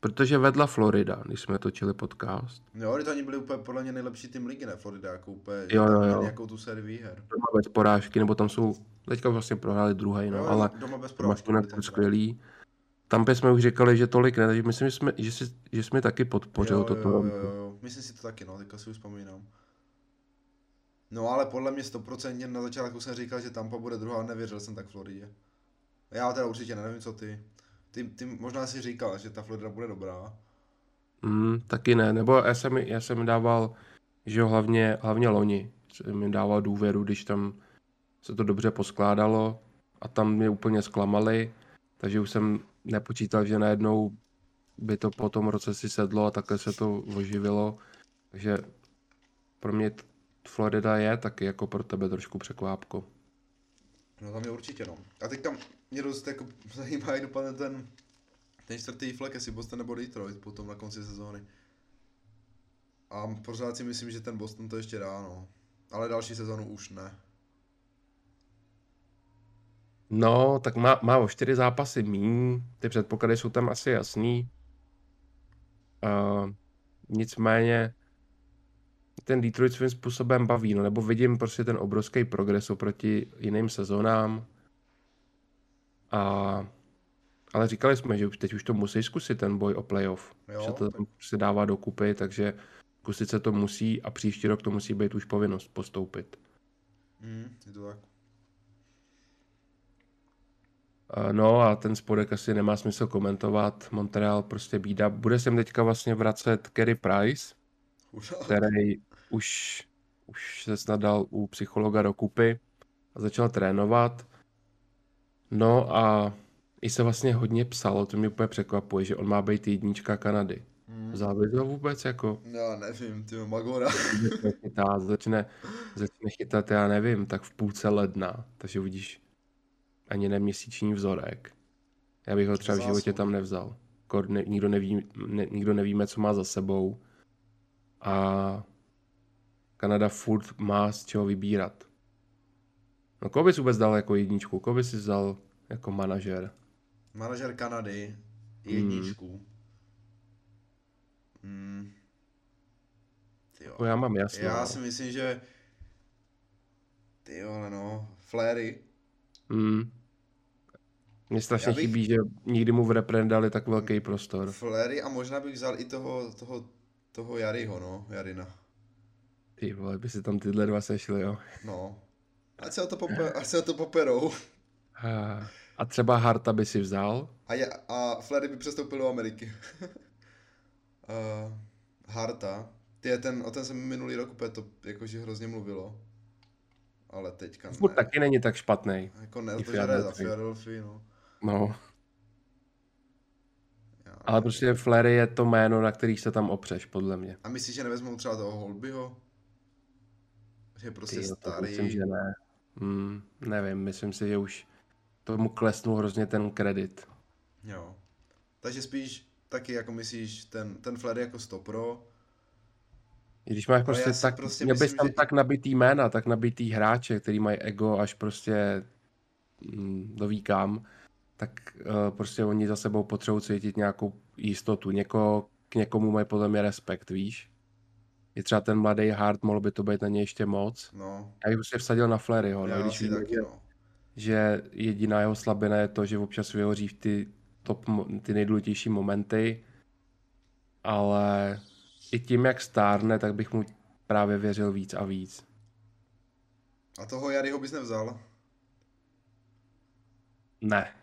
protože vedla Florida, když jsme točili podcast. Jo, ale to oni byli úplně podle mě nejlepší tým ligy, ne Florida, jako úplně, Jo, tam jo, jo. nějakou tu sérii výher. Doma bez porážky, nebo tam jsou, teďka vlastně prohráli druhý, no, Jo, ale doma bez doma porážky. tenkrát. skvělý. Tampě jsme už říkali, že tolik ne, takže myslím, že jsme, že jsi, že jsme taky podpořil jo, to jo, Toronto. jo, jo, myslím si to taky, no, teďka si už vzpomínám. No ale podle mě 100% na začátku jsem říkal, že Tampa bude druhá, nevěřil jsem tak Floridě. Já teda určitě ne, nevím co ty. Ty, ty možná si říkal, že ta Florida bude dobrá. Mm, taky ne, nebo já jsem, já jsem dával, že hlavně, hlavně loni, jsem jim dával důvěru, když tam se to dobře poskládalo a tam mě úplně zklamali, takže už jsem nepočítal, že najednou by to po tom roce si sedlo a takhle se to oživilo, takže pro mě Florida je taky jako pro tebe trošku překvápko. No tam je určitě no. A teďka mě dost jako <laughs> zajímá, jak dopadne ten, ten čtvrtý flek, jestli Boston nebo Detroit potom na konci sezóny. A pořád si myslím, že ten Boston to ještě dá, no. Ale další sezónu už ne. No, tak má, má o čtyři zápasy míň, ty předpoklady jsou tam asi jasný. Uh, nicméně ten Detroit svým způsobem baví, no, nebo vidím prostě ten obrovský progres oproti jiným sezónám. A, ale říkali jsme, že už teď už to musí zkusit ten boj o playoff. Jo, že to tak- se dává dokupy, takže zkusit se to musí a příští rok to musí být už povinnost postoupit. Mm, je to tak. No a ten spodek asi nemá smysl komentovat. Montreal prostě bída. Bude sem teďka vlastně vracet Kerry Price, který už, už se snad dal u psychologa do kupy a začal trénovat. No a i se vlastně hodně psalo, to mě úplně překvapuje, že on má být jednička Kanady. mm, Záviděl vůbec jako? já nevím, ty Magora. <laughs> chytat, začne, začne chytat, já nevím, tak v půlce ledna, takže uvidíš ani ne měsíční vzorek. Já bych ho třeba v životě tam nevzal. Ne, nikdo, neví, ne, nikdo nevíme, co má za sebou. A Kanada furt má z čeho vybírat. No koho bys vůbec dal jako jedničku? Koho bys si vzal jako manažer? Manažer Kanady, jedničku. Mm. Ty jo. Jako já mám jasno. Já no. si myslím, že ty jo, ale no, Fléry. Mm. Mně strašně bych- chybí, že nikdy mu v repre dali tak velký prostor. Fléry a možná bych vzal i toho, toho, toho Jaryho, no, Jarina. Ty vole, by si tam tyhle dva sešli, jo. No. Ať se o to, pope, ať se o to poperou. A- A třeba Harta by si vzal? A, je, a Flery by přestoupil do Ameriky. <laughs> uh, Harta. Ty je ten, o ten jsem minulý rok úplně to jakože hrozně mluvilo. Ale teďka Furt ne. taky není tak špatný. Jako ne, to, hraje za Philadelphia. Philadelphia, no. No, Já ale nevím. prostě Flery je to jméno, na který se tam opřeš, podle mě. A myslíš, že nevezmou třeba toho Holbyho? Je prostě Ty, starý. myslím, že ne. Hmm, nevím, myslím si, že už tomu klesnul hrozně ten kredit. Jo. Takže spíš taky jako myslíš ten, ten Flery jako stopro. I když máš prostě tak, prostě měl bys tam že- tak nabitý jména, tak nabitý hráče, který mají ego až prostě mm, kam, tak uh, prostě oni za sebou potřebují cítit nějakou jistotu. Něko, k někomu mají podle mě respekt, víš? Je třeba ten mladý Hart, mohl by to být na něj ještě moc. No, Já bych prostě vsadil na Fleryho, no, když víme, taky, že, no. že jediná jeho slabina je to, že občas vyhoří v ty, top, ty nejdůležitější momenty, ale i tím, jak stárne, tak bych mu právě věřil víc a víc. A toho Jaryho bys nevzal? Ne.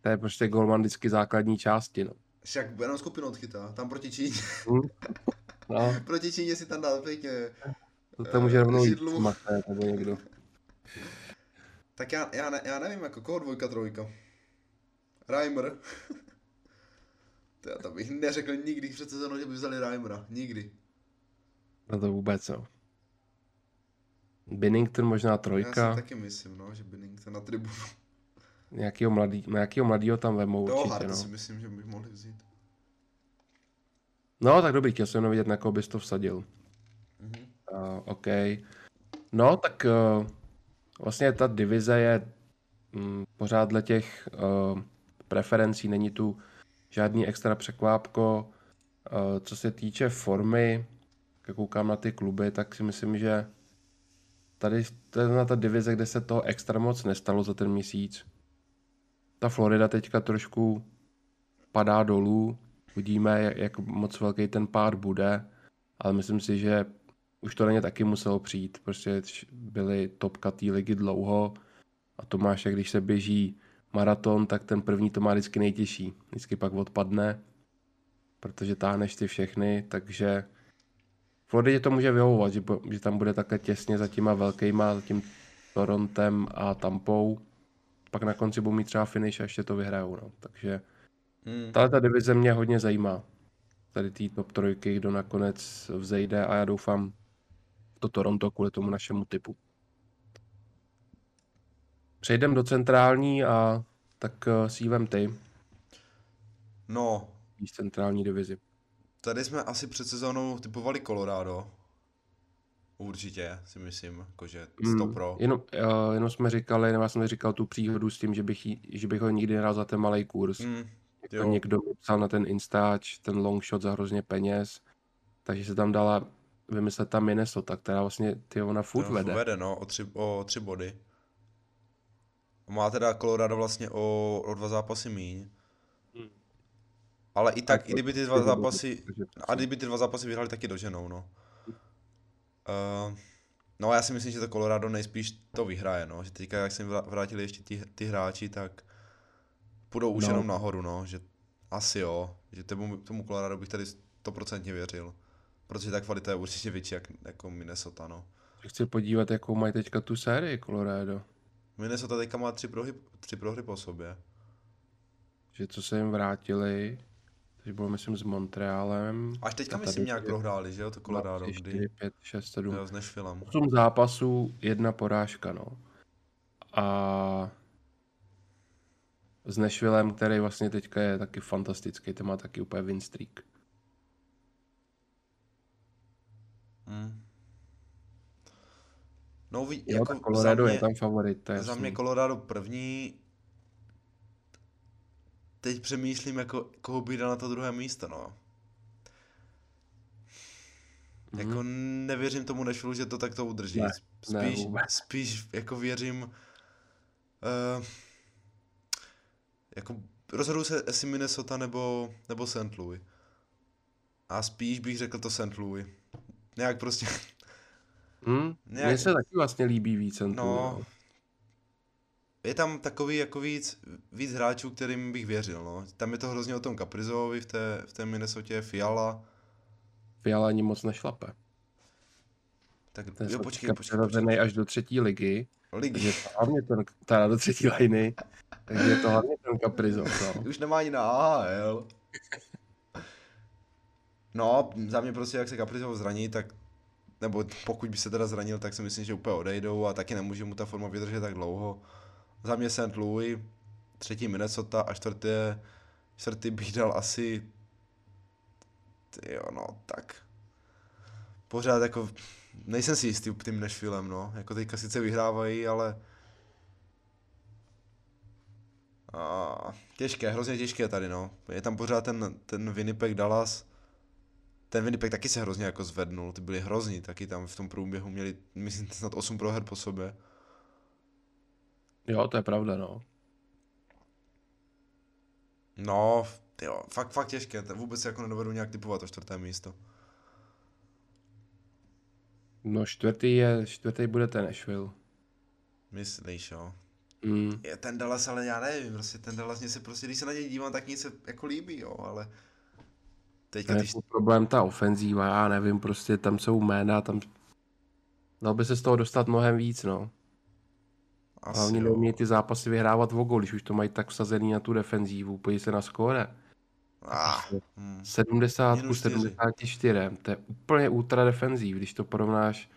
To je prostě golman vždycky základní části, no. Však jenom skupinu odchytá, tam proti Číně. Hm? <laughs> No, <laughs> proti Číně si tam dá pěkně. to tam může rovnou jít. Mate, nebo někdo. Tak já, já, ne, já nevím, jako koho dvojka, trojka. Reimer. <laughs> to já tam bych neřekl nikdy před sezónou, že by vzali Reimera. Nikdy. No to vůbec, no. Binnington možná Já trojka, si taky myslím, no, že Binnington na tribunu. nějakýho, mladý, nějakýho mladýho tam vemou Toho určitě, Harta no. si myslím, že bych mohli vzít. No, tak dobrý, chtěl jsem jenom vidět, na koho bys to vsadil. Mhm. Uh, OK. No, tak uh, vlastně ta divize je mm, pořád dle těch uh, preferencí, není tu žádný extra překvápko. Uh, co se týče formy, jak koukám na ty kluby, tak si myslím, že tady to je na ta divize, kde se toho extra moc nestalo za ten měsíc. Ta Florida teďka trošku padá dolů, uvidíme, jak- moc velký ten pád bude, ale myslím si, že už to na ně taky muselo přijít, prostě byly topka té ligy dlouho a to máš, jak když se běží maraton, tak ten první to má vždycky nejtěžší, vždycky pak odpadne, protože táhneš ty všechny, takže Floridě to může vyhovovat, že, že tam bude takhle těsně za těma velkýma, za tím Torontem a Tampou, pak na konci budou mít třeba finish a ještě to vyhrajou, no. takže Hmm. Tahle ta divize mě hodně zajímá. Tady tý top trojky, kdo nakonec vzejde a já doufám to Toronto kvůli tomu našemu typu. Přejdeme do centrální a tak uh, si vem ty, No, z centrální divizi. tady jsme asi před sezónou typovali Colorado. Určitě, si myslím, jakože 100 pro. Jenom, uh, jenom jsme říkali, nebo já jsem říkal tu příhodu s tím, že bych, jí, že bych ho nikdy nedal za ten malý kurz. Hmm. Jo. někdo mi psal na ten Instač, ten long shot za hrozně peněz, takže se tam dala vymyslet ta Minnesota, která vlastně ty ona furt No, vede. vede, no, o tři, o tři body. Má teda Colorado vlastně o, o dva zápasy míň. Hmm. Ale i tak, Tak i kdyby ty dva zápasy, a kdyby ty dva zápasy vyhrali, taky doženou, no. Uh, no já si myslím, že to Colorado nejspíš to vyhraje, no. Že teďka, jak se vrátili ještě ty, ty hráči, tak půjdou už No. jenom nahoru, no. Že asi jo. Že tomu, tomu Colorado bych tady stoprocentně věřil. Protože ta kvalita je určitě větší jak, jako Minnesota, no. Chci podívat, jakou mají teďka tu sérii Colorado. Minnesota teďka má tři prohry, tři prohry po sobě. Že co se jim vrátili, takže bylo myslím s Montrealem. Až teďka A myslím nějak prohráli, že jo, to Colorado, 3, kdy 4, 5, 6, 7. jo, s Nashvillem. 8 zápasů, jedna porážka, no. A s Nashvillem, který vlastně teďka je taky fantastický, ten má taky úplně win streak. Hmm. No, ví, Jo, jako Colorado za mě, je tam favorit, to je za jasný. mě Colorado první. Teď přemýšlím, jako, koho by dal na to druhé místo, no. Mhm. Jako nevěřím tomu Nashville, že to takto udrží. Ne, ne, spíš, vůbec. spíš jako věřím, uh, jako rozhoduju se, jestli Minnesota nebo, nebo St. Louis. A spíš bych řekl to St. Louis. Nějak prostě, Hmm? Nějak- Mně se taky vlastně líbí víc St. Louis, no, je tam takový jako víc, víc hráčů, kterým bych věřil, no. Tam je to hrozně o tom Caprizovi v té, v té Minnesotě, Fiala. Fiala ani moc nešlape. Tak Ten jo, je počkej, počkej, počkej. až do třetí ligy, Ligy. takže to hlavně ten, teda do třetí liny, takže je to hlavně ten Kaprizov, no. <laughs> Už nemá ani na AHL. No, za mě prostě, jak se Kaprizov zraní, tak nebo pokud by se teda zranil, tak si myslím, že úplně odejdou a taky nemůže mu ta forma vydržet tak dlouho. Za mě St. Louis, třetí Minnesota a čtvrtý, čtvrtý bych dal asi, jo no, tak. Pořád jako, nejsem si jistý tím Nashvillem, no. Jako teďka sice vyhrávají, ale a těžké, hrozně těžké tady, no. Je tam pořád ten, ten Winnipeg Dallas. Ten Winnipeg taky se hrozně jako zvednul, ty byli hrozní, taky tam v tom průběhu měli, myslím, snad 8 proher po sobě. Jo, to je pravda, no. No, jo, fakt, fakt těžké, to vůbec jako nedovedu nějak typovat to čtvrté místo. No čtvrtý je, čtvrtý bude ten Nashville. Myslíš, jo? Mm. Je ten Dallas, ale já nevím, prostě ten Dallas mě se prostě, když se na něj dívám, tak mě se jako líbí, jo, ale teďka Je ty, jako problém ta ofenzíva, já nevím, prostě tam jsou jména, tam dal by se z toho dostat mnohem víc, no. asi Hlavně jo. neumějí ty zápasy vyhrávat o gol, když už to mají tak vsazený na tu defenzívu. Podívej se na skóre. Ah, hm. 70 ku Minus čtyři. 74. To je úplně ultra defenzív, když to porovnáš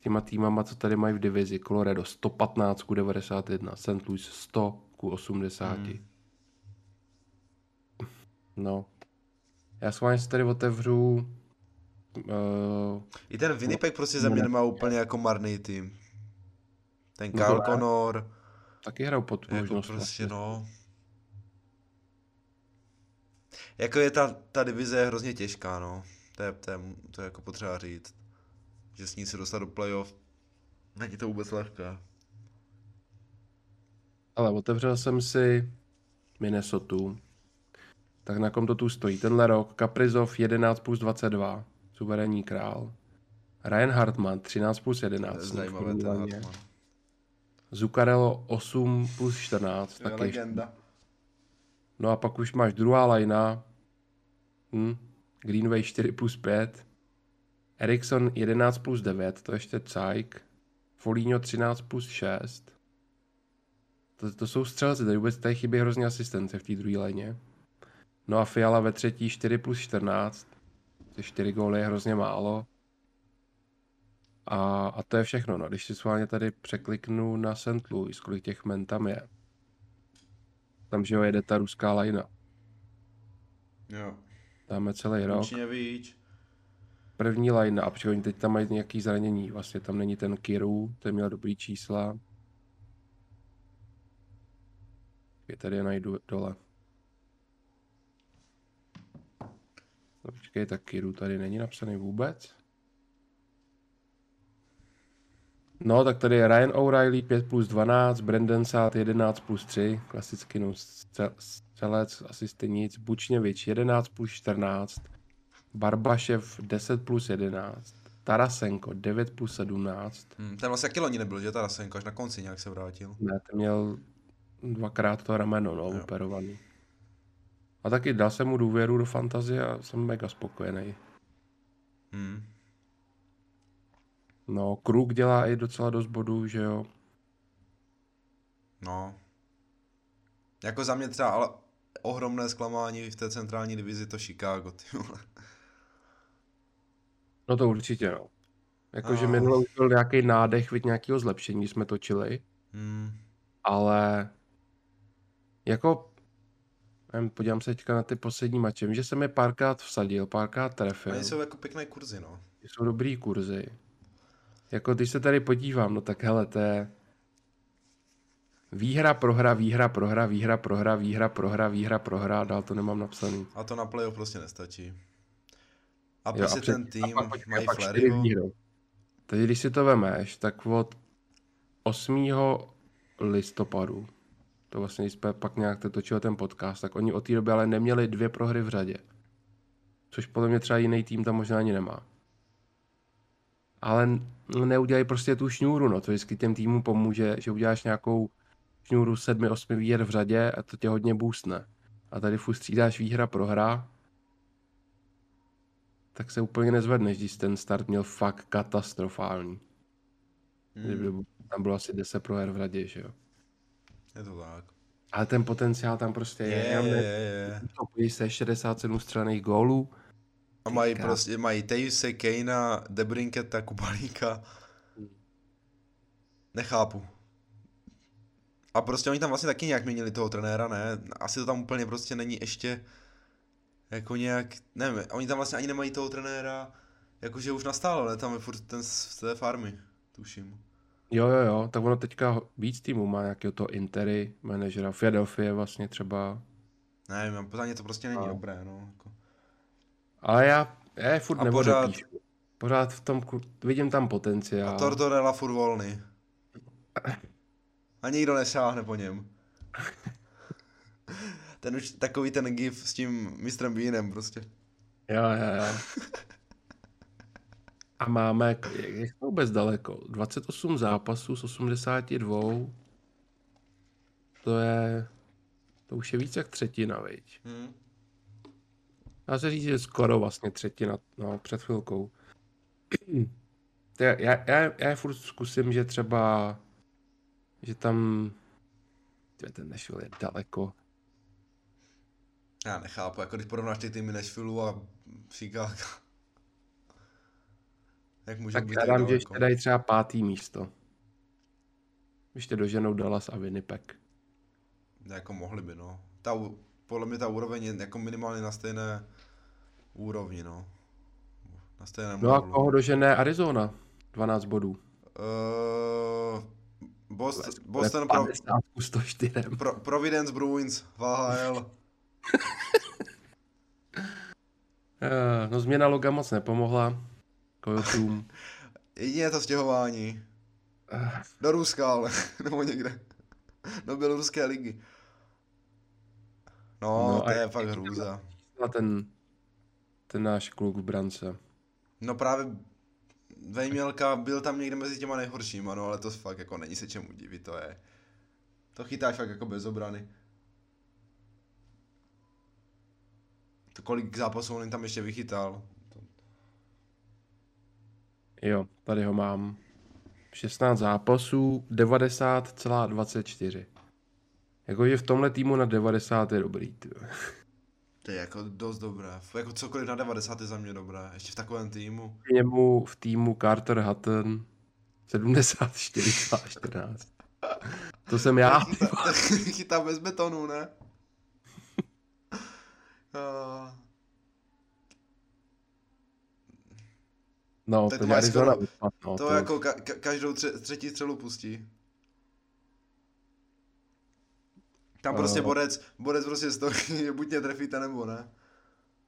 těma týmama, co tady mají v divizi. Colorado 115 ku 91, St. Louis 100 ku 80. Hmm. No. Já s vámi si tady otevřu uh, I ten Winnipeg prostě za mě nemá úplně jako marný tým. Ten No Kyle. Connor, taky hrajou pod jako prostě no. Jako je ta, ta divize je hrozně těžká, no. To je, to je, to je jako potřeba říct. Že s ní se dostat do playoff, není to vůbec lehké. Ale otevřel jsem si Minnesota. Tak na kom to tu stojí? Tenhle rok Kaprizov 11 plus 22. Suverénní král. Ryan Hartman 13 plus 11. To je zajímavé, ten. Hartman. Zuccarello 8 plus 14. To je taky ještě. legenda. No a pak už máš druhá lajna. Hm. Greenway 4 plus 5. Ericsson 11 plus 9, to ještě Cajk. Foligno 13 plus 6. To, to jsou střelci, tady vůbec tady chybí hrozně asistence v té druhé lajně. No a Fiala ve třetí 4 plus 14. Ty 4 góly je hrozně málo. A, a to je všechno, no. Když si schválně tady překliknu na St. Louis, kolik těch men tam je. Tam, že jo, jede ta ruská lajna. Jo. Dáme celý rok. Určitě víč. První line a protože oni teď tam mají nějaký zranění. Vlastně tam není ten Kiru, ten měl dobrý čísla. Je tady najdu dole. No, počkej, tak Kiru tady není napsaný vůbec. No, tak tady je Ryan O'Reilly 5 plus 12, Brandon Saad 11 plus 3, klasicky no, střel- střelec, asi nic, Bučněvič 11 plus 14, Barbašev 10 plus 11, Tarasenko 9 plus 17, Hm, ten vlastně taky loni nebyl, že Tarasenko, až na konci nějak se vrátil. ne, ten měl dvakrát to rameno, no, Jo. operovaný. A taky dal jsem mu důvěru do fantazie a jsem mega spokojený. Hm. No, Kruk dělá i docela dost bodů, že jo. No. Jako za mě třeba, ale ohromné zklamání v té centrální divizi to Chicago, ty vole. No to určitě, no. Jakože minule už byl nějaký nádech, vid nějakého zlepšení, když jsme točili, Hm. ale jako, nevím, podívám se teďka na ty poslední mače, Vím, že jsem je párkrát vsadil, párkrát trefil, Oni jsou jako pěkné kurzy, no. jsou dobrý kurzy. Jako když se tady podívám, no tak hele, to je výhra, prohra, výhra, prohra, výhra, prohra, výhra, prohra, výhra, prohra, dál to nemám napsaný. A to na playoff prostě nestačí. A Jo, prostě před- ten tým, pak mají pak. Takže když si to vemeš, tak od 8. listopadu, to vlastně, jsme pak nějak to točil ten podcast, tak oni od té doby ale neměli dvě prohry v řadě. Což podle mě třeba jiný tým tam možná ani nemá. Ale neudělají prostě tu šňůru, no, to vždycky těm týmům pomůže, že uděláš nějakou šňůru sedmi, osmi výher v řadě a to tě hodně boostne. A tady furt střídáš výhra, prohra, tak se úplně nezvedneš, když ten start měl fakt katastrofální. Hm, Hmm. Tam bylo asi 10 proher v radě, že jo. je to tak. Ale ten potenciál tam prostě je. Je, je, je. to podívej se 67 střelených gólů. A mají Krás. prostě, mají Tejuse, Kejna, Debrinketa, Kubalíka. Nechápu. A prostě oni tam vlastně taky nějak měnili toho trenéra, ne? Asi to tam úplně prostě není ještě jako nějak, nevím, oni tam vlastně ani nemají toho trenéra, jakože už nastálo, ne? Tam je furt ten z té farmy, tuším. Jo, jo, jo, tak ono teďka víc týmů má nějakého to Intery, manažera, Philadelphia vlastně třeba. Nevím, pořádně to prostě není A- dobré, no. Jako. Ale já, já je furt A neodepíšu. Pořád v tom, vidím tam potenciál. A Tortorella furt volný. A nikdo nesáhne po něm. <laughs> Ten už takový ten gif s tím mistrem Beanem prostě. Jo, jo, jo. A máme, jak je to vůbec daleko? 28 zápasů z 82. To je, to už je víc jak třetina, viď? Hmm. Dá se říct, že skoro vlastně třetina, no, před chvilkou. Já, já, já, já furt zkusím, že třeba, že tam, ten Nashville je daleko. Já nechápu, jako když porovnáš ty týmy Nashville a Chicago. Jak můžou Tak být já tak dám, že ještě dají třeba pátý místo. Ještě doženou Dallas a Winnipeg. Jako mohli by, no. Ta, podle mě ta úroveň je jako minimálně na stejné úrovni, no. Na stejném No a koho dožene Arizona? 12 bodů. Uh, Boston, Boston pro, 50 ku 104. pro, Providence Bruins v AHL. Eh, No změna loga moc nepomohla. Coyotům. Jedině to stěhování. Eh, Do Ruska, ale, <laughs> nebo někde. Do Běloruské ligy. No, No to je fakt hrůza. A ten, ten náš kluk v brance. No právě Vejmělka byl tam někde mezi těma nejhoršíma, no ale to fakt jako není se čemu divit, to je. To chytáš fakt jako bez obrany. To kolik zápasů on tam ještě vychytal. Jo, tady ho mám. 16 zápasů, 90,24. Jakože v tomhle týmu na 90 je dobrý, ty. To je jako dost dobré. Jako cokoliv na 90 je za mě dobré. Ještě v takovém týmu. K němu v týmu Carter Hutton 74,14. To jsem já. <laughs> Chytá, chytá bez betonu, ne? Ah, No, Tak to to Arizona. skoro- no, to jako ka- ka- každou tře- třetí střelu pustí. Tam prostě Eh. borec, borec prostě stojí, <laughs> buď mě trefíte nebo ne.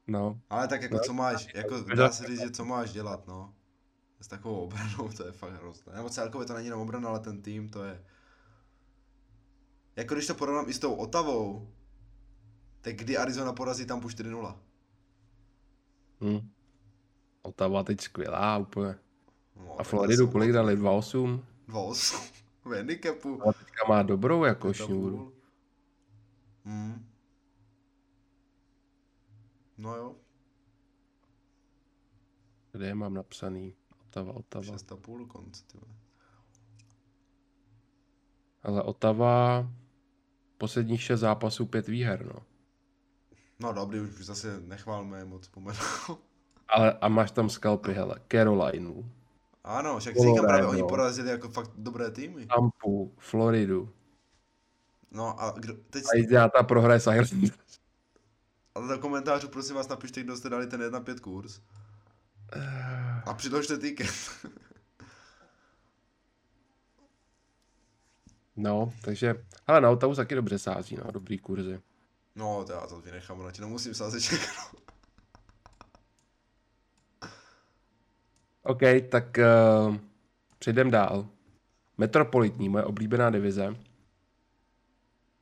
No, Ale tak jako No, co máš, jako to- dá se říct, že co máš dělat, no. S takovou obranou to je fakt hrozné. Nebo celkově to není jenom obrana, ale ten tým to je... Jako když to porovnám i s tou Otavou, tak kdy Arizona porazí tam po 4-0. hm. Otava teď skvělá úplně. No, A Floridu kolik dali? 2,8? 2-8. <laughs> V handicapu. A teďka má dobrou jako šňůru. Hmm. No jo, Kde je mám napsaný? Otava, Otava. 6,5 konc, ty. Ale Otava posledních šest zápasů pět výher, no. No dobrý, už zase nechválme je moc pomenu. Ale a máš tam skalpy, hele, Carolinu, ano, však si říkám právě, Colorado. oni porazili jako fakt dobré týmy. Tampu, Floridu. No a kdo, teď, A jde ta s Islanders. ale do komentářů prosím vás napište, kdo jste dali ten 1.5 kurz. A přiložte ticket. <laughs> No, takže, ale na Otavu taky dobře sází, no, dobrý kurzy. No, to já to vynechám, na ti nemusím sázet všechno. OK, tak uh, přejdem dál. Metropolitní, moje oblíbená divize,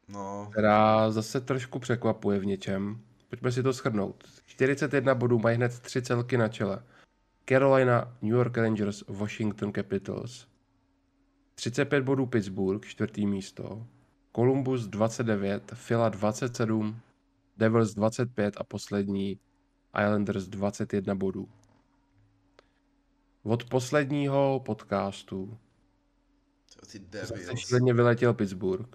No, která zase trošku překvapuje v něčem. Pojďme si to shrnout. 41 bodů mají hned tři celky na čele. Carolina, New York Rangers, Washington Capitals. 35 bodů Pittsburgh, čtvrtý místo. Columbus 29, Phila 27, Devils 25 a poslední Islanders 21 bodů. Od posledního podcastu ty šíleně vyletěl Pittsburgh.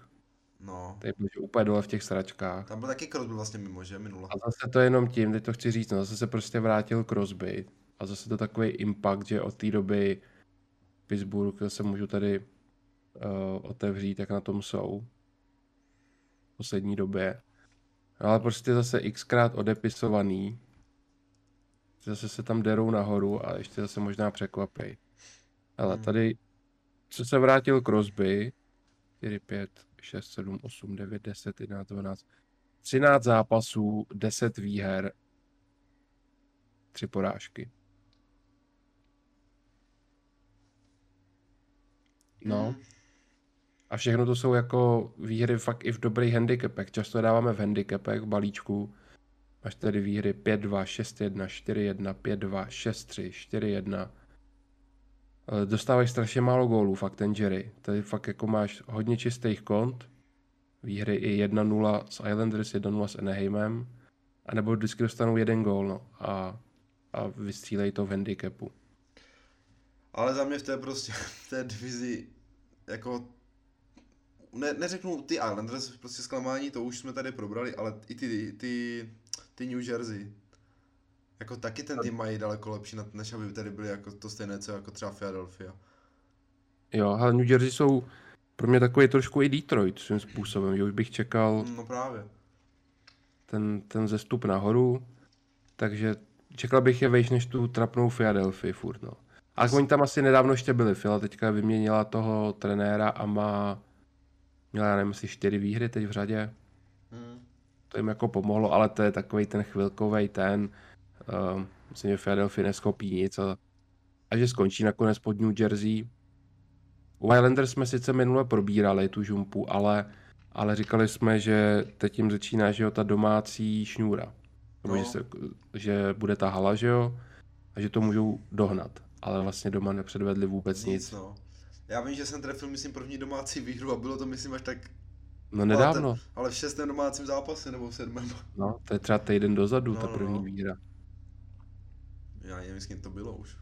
No, Tady byl úplně dole v těch sračkách. tam byl taky Crosby vlastně mimo, že, minule. A zase to je jenom tím, teď to chci říct, no zase se prostě vrátil Crosby a zase to takový impact, že od té doby Pittsburgh se můžu tady uh, otevřít, jak na tom jsou poslední době. Ale prostě zase xkrát odepisovaný, zase se tam derou nahoru a ještě zase možná překvapej. Ale Hmm. tady, co se vrátil Crosby, 4, 5, 6, 7, 8, 9, 10, 11, 12, 13 zápasů, 10 výher, 3 porážky. No, Hmm. A všechno to jsou jako výhry fakt i v dobrých handicapech. Často je dáváme v handicapech, v balíčku. Máš tady výhry 5-2, 6-1, 4-1, 5-2, 6-3, 4-1. Dostávají strašně málo gólů, fakt ten Jerry. Tady fakt jako máš hodně čistých kont. Výhry i 1-0 s Islanders, 1-0 s Anaheimem. A nebo vždycky dostanou jeden gól no, a, a vystřílejí to v handicapu. Ale za mě v té prostě, v té divizi, jako, ne, neřeknu ty Islanders, prostě zklamání, to už jsme tady probrali, ale i ty, ty, ty New Jersey. Jako taky ten tým mají daleko lepší, než aby tady byli jako to stejné, co jako třeba Philadelphia. Jo, ale New Jersey jsou pro mě takový trošku i Detroit svým způsobem, že už bych čekal No právě. ten, ten zestup nahoru, takže čekal bych je vejš než tu trapnou Philadelphia furt, no. A oni tam asi nedávno ještě byli, Fila teďka vyměnila toho trenéra a má, měla, já nevím, asi čtyři výhry teď v řadě. Hmm. To jim jako pomohlo, ale to je takový ten chvilkový ten, uh, myslím, že Philadelphia neschopí nic a, a že skončí nakonec pod New Jersey. U Islanders jsme sice minule probírali tu žumpu, ale, ale říkali jsme, že teď jim začíná, že jo, ta domácí šňůra. Nebo No. že, se, že bude ta hala, že jo, a že to můžou dohnat. Ale vlastně doma nepředvedli vůbec nic. Nic, no. Já vím, že jsem trefil, myslím, první domácí výhru a bylo to, myslím, až tak, No nedávno, ale v šestém domácím zápase, nebo v sedmém. no, to je třeba týden dozadu, No, ta no, první no. výhra. Já nevím, s kým to bylo už.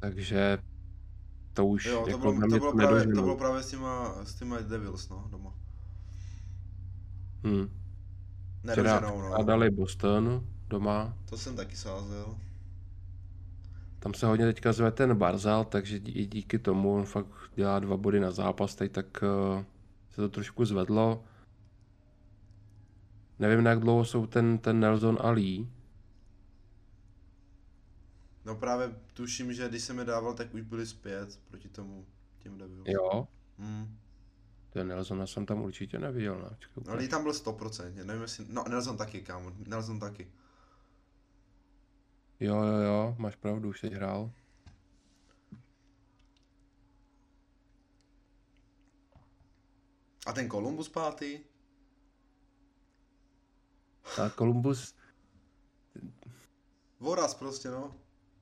Takže to už Jo, to jako bylo, to bylo, právě, nedoženou. to bylo právě s těma, s těma Devils, no, doma. Hmm. Nedoženou, a no. dali Boston doma. To jsem taky sázel. Tam se hodně teďka zve ten Barzal, takže i díky tomu on fakt dělá dva body na zápas, teď tak uh, se to trošku zvedlo. Nevím, jak dlouho jsou ten, ten Nelson a Lee. No právě tuším, že když jsem je dával, tak už byli zpět proti tomu těm Devils. Jo. Hmm. Ten Nelsona jsem tam určitě neviděl. Ne? No úplně. Lee tam byl 100%, nevím jestli, no Nelson taky, kámo, Nelson taky. Jo, jo, jo, máš pravdu, už teď hrál. A ten Columbus pátý? A Columbus, Voraz prostě, no.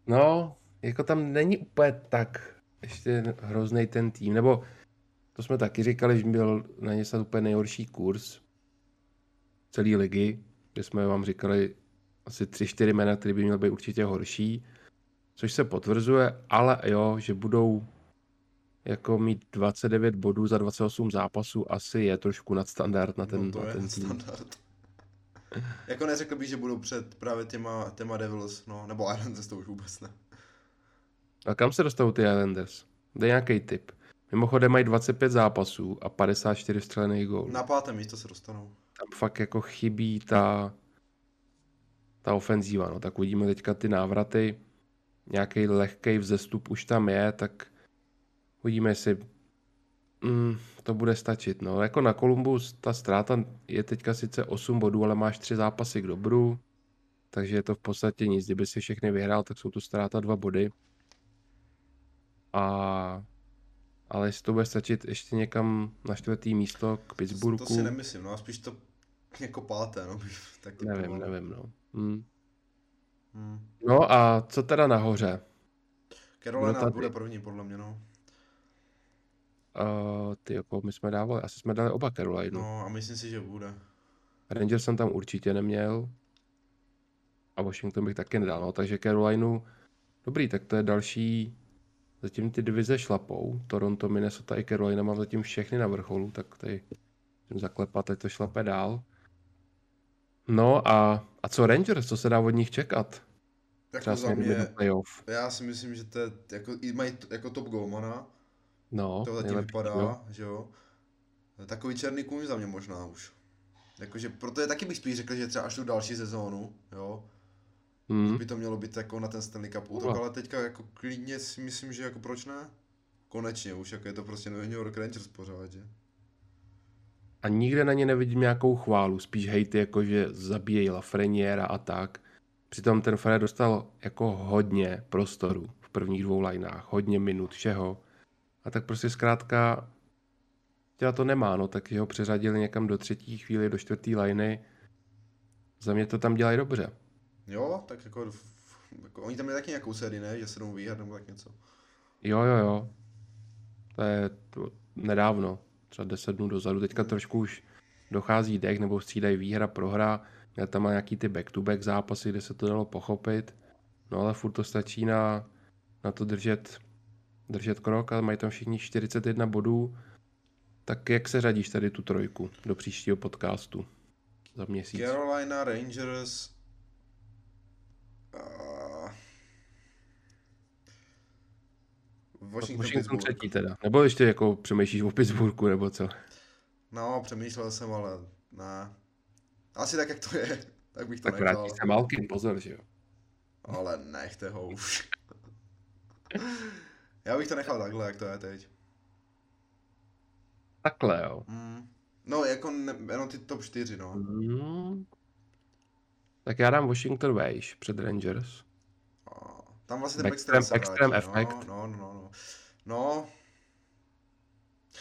no, jako tam není úplně tak ještě hrozný ten tým, nebo to jsme taky říkali, že byl na ně snad úplně nejhorší kurz celé ligy, kde jsme vám říkali asi 3-4 jména, který by měl být určitě horší, což se potvrzuje, ale jo, že budou jako mít 29 bodů za 28 zápasů, asi je trošku nadstandard na ten, no to na je ten standard. <laughs> jako neřekl bych, že budou před právě těma, těma Devils, no, nebo Islanders to už vůbec ne. A kam se dostanou ty Islanders? Dej nějaký tip. Mimochodem mají 25 zápasů a 54 střelených gólů. Na páté místo se dostanou. Tam fakt jako chybí ta, ta ofenzíva. No. Tak uvidíme teďka ty návraty. Nějaký lehký vzestup už tam je, tak uvidíme, jestli mm, to bude stačit. No. Jako na Columbus ta ztráta je teďka sice 8 bodů, ale máš 3 zápasy k dobru, takže je to v podstatě nic. Kdyby si všechny vyhrál, tak jsou to ztráta 2 body. A ale jestli to bude stačit ještě někam na čtvrtý místo k To, Pittsburghu, to si nemyslím, no a spíš to jako páté, no, <laughs> tak nevím, typoval. nevím, no. Hm. Hmm. No a co teda nahoře? Carolina No tady- bude první, podle mě, no. Uh, ty jako my jsme dávali, asi jsme dali oba Carolina. No. A myslím si, že bude. Rangers jsem tam určitě neměl. A Washington bych taky nedal, no, takže Carolinu, dobrý, tak to je další, zatím ty divize šlapou, Toronto, Minnesota i Carolina mám zatím všechny na vrcholu, tak tady jsem zaklepat, teď to šlape dál. No a, a co Rangers, co se dá od nich čekat? Jako Třeba za mě, playoff. já si myslím, že to je, jako, i mají jako top golmana, No, to zatím nejlepší, vypadá, jo. že jo. Takový černý kůň za mě možná už. Jakože, proto je taky bych spíš řekl, že třeba až tu další sezónu, jo, Hmm. by to mělo být jako na ten Stanley Cup útok, ale teďka jako klidně si myslím, že jako proč ne? Konečně už, jako je to prostě New York Rangers pořád, že? A nikde na ně nevidím nějakou chválu, spíš hejty, jako že zabíjejí Lafreniera a tak. Přitom ten Fred dostal jako hodně prostoru v prvních dvou lineách, hodně minut všeho. A tak prostě zkrátka těla to nemá, no, tak ho přeřadili někam do třetí chvíli, do čtvrtý liney. Za mě to tam dělají dobře. Jo, tak jako, jako oni tam měli taky nějakou sérii, ne? Že sedm výher nebo tak něco. Jo, jo, jo. To je to nedávno, třeba 10 dnů dozadu. Teďka trošku už dochází dech, nebo střídají výhra, prohra. Měl tam nějaký ty back-to-back zápasy, kde se to dalo pochopit. No ale furt to stačí na, na to držet, držet krok a mají tam všichni 41 bodů. Tak jak se řadíš tady tu trojku do příštího podcastu za měsíc? Carolina Rangers... Washington, Washington třetí teda. Nebo ještě jako přemýšlíš o Pittsburghu, nebo co? No, přemýšlel jsem, ale ne. Asi tak, jak to je, tak bych to tak nechal. Tak se Malkin, pozor, že jo. Ale nechte ho už. <laughs> Já bych to nechal takhle, jak to je teď. Takhle, jo. Mm. No, jako ne, jenom ty top 4, no. Mm. Tak já dám Washington vejš před Rangers. Tam vlastně ten extrém, extrém efekt. No, no, no, no. No.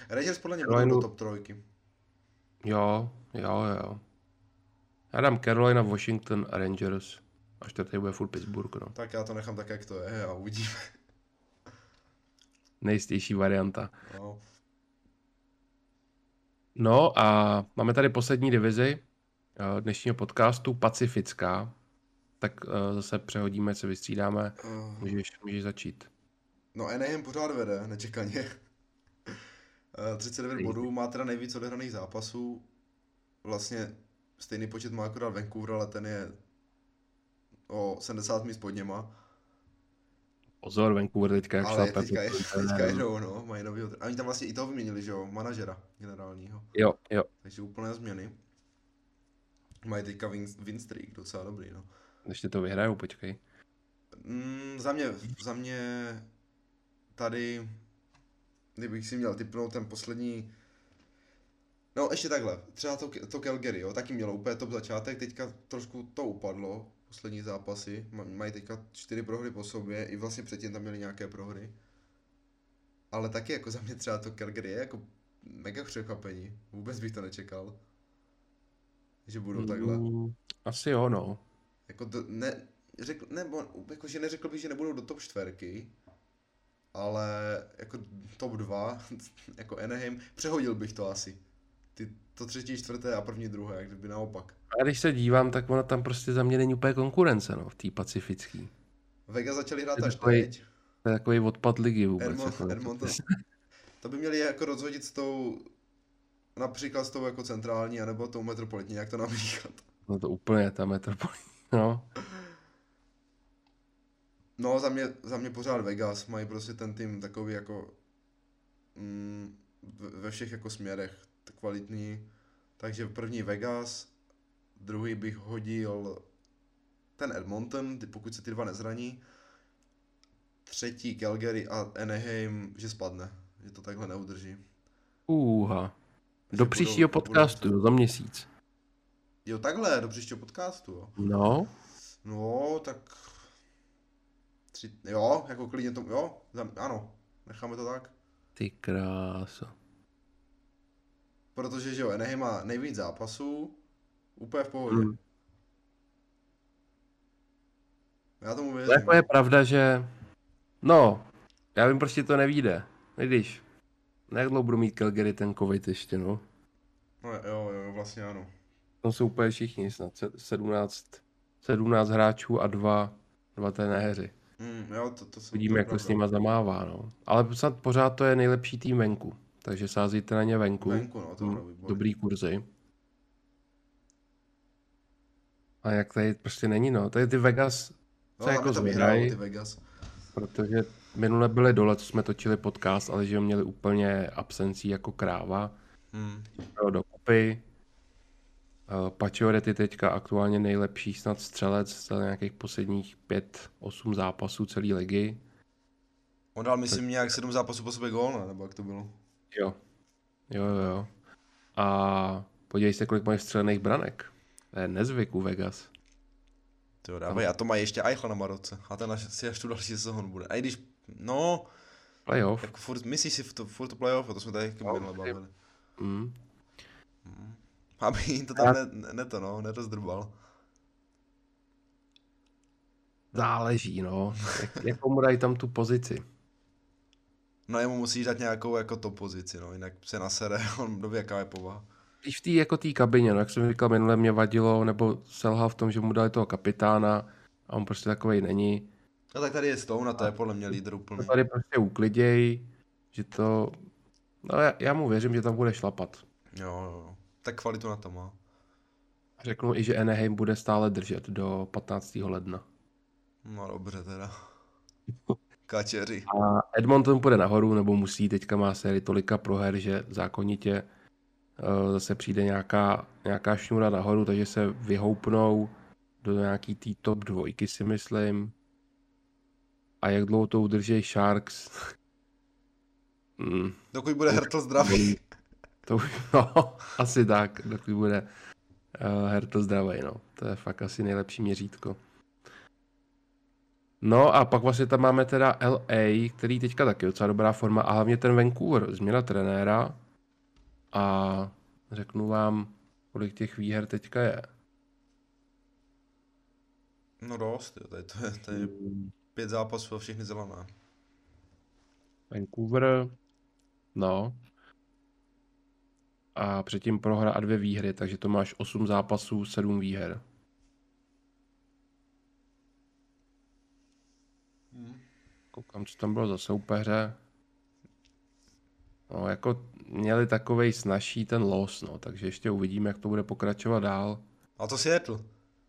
Rangers podle mě budou do top trojky. Jo, jo, jo. Já dám Carolina, Washington a Rangers. A čtvrtý bude full Pittsburgh, no. Tak já to nechám tak, jak to je a uvidíme. <laughs> Nejistější varianta. No. No a máme tady poslední divizi eh, dnešního podcastu, Pacifická. Tak uh, zase přehodíme, se vystřídáme. Uh. Můžeš, můžeš začít. No Anaheim pořád vede, nečekaně. <laughs> 39 Nejde. bodů, má teda nejvíc odehraných zápasů. Vlastně stejný počet má akorát Vancouver, ale ten je o 70 míst pod něma. Pozor, Vancouver teďka jak Ale teďka, je, teďka jedou, no, mají nový A oni tam vlastně i toho vyměnili, že jo, manažera generálního. Jo, jo. Takže úplné změny. Mají teďka win, win streak, docela dobrý, no. Ještě to vyhrajou, počkej. Mm, za mě, za mě tady, kdybych si měl typnout ten poslední No ještě takhle, třeba to, to Calgary, jo, taky mělo úplně top začátek, teďka trošku to upadlo, poslední zápasy, mají teďka čtyři prohry po sobě, i vlastně předtím tam měli nějaké prohry. Ale taky jako za mě třeba to Calgary je jako mega překvapení, vůbec bych to nečekal. Že budou takhle. Mm, asi jo, no. Jako to, ne, řekl, nebo, jako, že neřekl bych, že nebudou do top čtverky, ale jako top 2, <laughs> jako Anaheim, přehodil bych to asi ty, to třetí, čtvrté a první, druhé, jak kdyby naopak. A když se dívám, tak ona tam prostě za mě není úplně konkurence, no, v té pacifický. Vega začali hrát až teď. To je takový odpad ligy vůbec. Edmont, jako Edmonton. To by měli jako rozhodit s tou, například s tou jako centrální, anebo tou metropolitní, jak to namíchat. No to úplně ta metropolitní, no. No, za mě, za mě pořád Vegas, mají prostě ten tým takový jako mm, ve všech jako směrech kvalitní. Takže první Vegas, druhý bych hodil ten Edmonton, pokud se ty dva nezraní. Třetí Calgary a Anaheim, že spadne, že to takhle neudrží. Uha. Do že příštího budou, podcastu, budou... za měsíc. Jo, takhle, do příštího podcastu, jo. No. No, tak... Tři... Jo, jako klidně to... Jo, ano, necháme to tak. Ty krása. Protože, že jo, Anaheim má nejvíc zápasů, úplně v pohodě. Hmm. Já tomu věřím. Jako je pravda, že... No, já vím, prostě to nevíde. Když, jak dlouho budu mít Calgary ten covid ještě, no? No jo, jo, vlastně ano. Tam jsou úplně všichni snad, 17, 17 hráčů a dva, dva trenéři. Mm, jo, to, to Vidíme, jak to s nima zamává, no. Ale snad pořád to je nejlepší tým venku takže sázíte na ně venku. Venku, no, to mm, Dobrý kurzy. A jak tady prostě není, no. Tady ty Vegas no, se jako zvedají. Protože minule byly dole, co jsme točili podcast, ale že měli úplně absencí jako kráva. Hmm. Dokupy. Uh, Pacioretty teďka aktuálně nejlepší snad střelec za nějakých posledních 5-8 zápasů celé ligy. On dal, myslím, tak... nějak 7 zápasů po sobě gól, ne? nebo jak to bylo? Jo. Jo, jo, jo. A podívej se, kolik mají střelených branek. To je nezvyk u Vegas. To dávaj, a to má ještě Eichel na Maroce. A ten až, si až tu další sezónu bude. A i když, no... Playoff. Jako furt, myslíš si v to, furt to playoff, to jsme tady No, minule bavili. Mm. Aby jim to Já- tam ne, ne, ne to no, nerozdrbal. Záleží, no. Jak, jakou mu dají tam tu pozici. No jemu musíš dát nějakou jako top pozici, no, jinak se nasere, <laughs> on doví, jaká je povaha. Když v té jako té kabině, no, jak jsem říkal minule, mě vadilo, nebo selhal v tom, že mu dali toho kapitána a on prostě takovej není. No tak tady je Stone a to je podle mě lídr To úplný. tady prostě ukliděj, že to... No já, já mu věřím, že tam bude šlapat. Jo, jo, jo. Tak kvalitu na to má. Řeknu i, že Anaheim bude stále držet do 15. ledna. No dobře teda. <laughs> Kačeři. A Edmonton půjde nahoru, nebo musí, teďka má sérii tolika proher, že zákonitě uh, zase přijde nějaká, nějaká šňůra nahoru, takže se vyhoupnou do nějaký tý top dvojky si myslím. A jak dlouho to udrží Sharks? <laughs> mm, Dokud bude Hertl zdravý. To už, <laughs> no, asi tak, dokud bude uh, Hertl zdravý, no. To je fakt asi nejlepší měřítko. No a pak vlastně tam máme teda LA, který teďka taky docela dobrá forma a hlavně ten Vancouver, změna trenéra a řeknu vám, kolik těch výher teďka je. No dost, jo, tady to je, tady je pět zápasů a všechny zelené. Vancouver, no. A předtím prohra a dvě výhry, takže to máš 8 zápasů, 7 výher. Koukám, co tam bylo za soupeře. No, jako měli takovej snažší ten los, no, takže ještě uvidíme, jak to bude pokračovat dál. A to Seattle.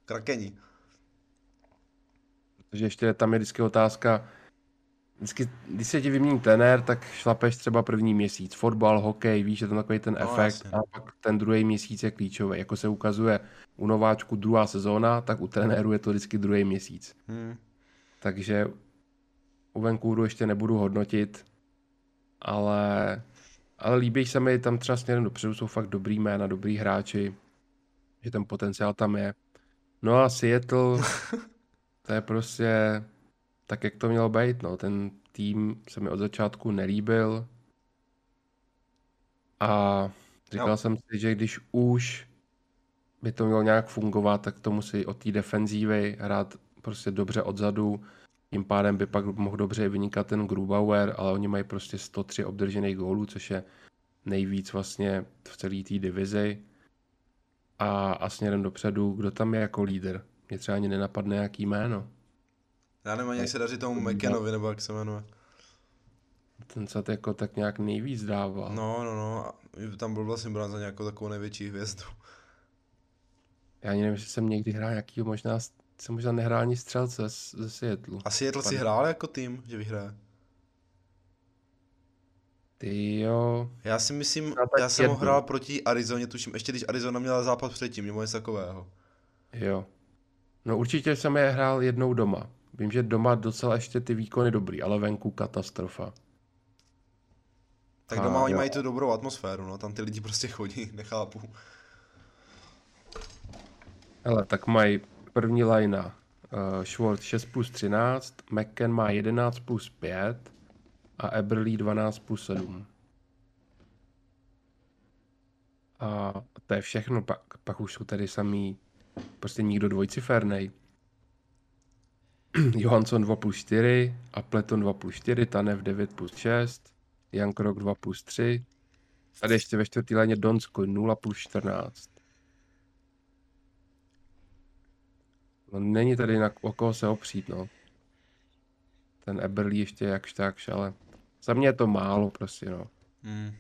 Krakeni. Protože ještě tam je vždycky otázka, vždycky, když se ti vymění trenér, tak šlapeš třeba první měsíc. Fotbal, hokej, víš, je tam takový ten No, efekt jasně. a pak ten druhý měsíc je klíčový. Jako se ukazuje u nováčku druhá sezóna, tak u trenéru je to vždycky druhý měsíc. Hm. Takže u Vancouveru ještě nebudu hodnotit, ale, ale líbí se mi tam třeba směrem dopředu, jsou fakt dobrý jména, dobrý hráči, že ten potenciál tam je. No a Seattle, <laughs> to je prostě tak, jak to mělo být, no. Ten tým se mi od začátku nelíbil a říkal Jo. jsem si, že když už by to mělo nějak fungovat, tak to musí od té defenzívy hrát prostě dobře odzadu. Tím pádem by pak mohl dobře vynikat ten Grubauer, ale oni mají prostě 103 obdržených gólů, což je nejvíc vlastně v celé té divizi. A, a směrem dopředu, kdo tam je jako lídr? Mě třeba ani nenapadne jaký jméno. Já nevím, ani jak se daří tomu McKennovi, nebo jak se jmenuje. Ten se jako tak nějak nejvíc dával. No, no, no. a Tam byl vlastně brán za nějakou takovou největší hvězdu. Já ani nevím, že jsem někdy hrál nějakýho, možná, jsem možná nehrál ani střelce z- ze Seattle. A Seattle si hrál jako tým, že vyhraje. Ty jo, Já si myslím, já jsem ho hrál proti Arizoně, tuším, ještě když Arizona měla zápas předtím, nebo něco takového. jo. No určitě jsem je hrál jednou doma. Vím, že doma docela ještě ty výkony dobrý, ale venku katastrofa. Tak A doma oni jo. mají tu dobrou atmosféru, no, tam ty lidi prostě chodí, <laughs> nechápu. Hele, tak mají první linea uh, Schwartz 6 plus 13, McKen má 11 plus 5 a Eberly 12 plus 7. A to je všechno, pak, pak už jsou tady samý, prostě nikdo dvojcifernej. <clears throat> Johansson 2 plus 4, Appleton 2 plus 4, Tanev 9 plus 6, Jan Krok 2 plus 3, tady ještě ve čtvrtý léně Donsko 0 plus 14. No, není tady na o koho se opřít, no. Ten Eberly ještě jakž takž, ale za mě je to málo prostě, no. Hmm.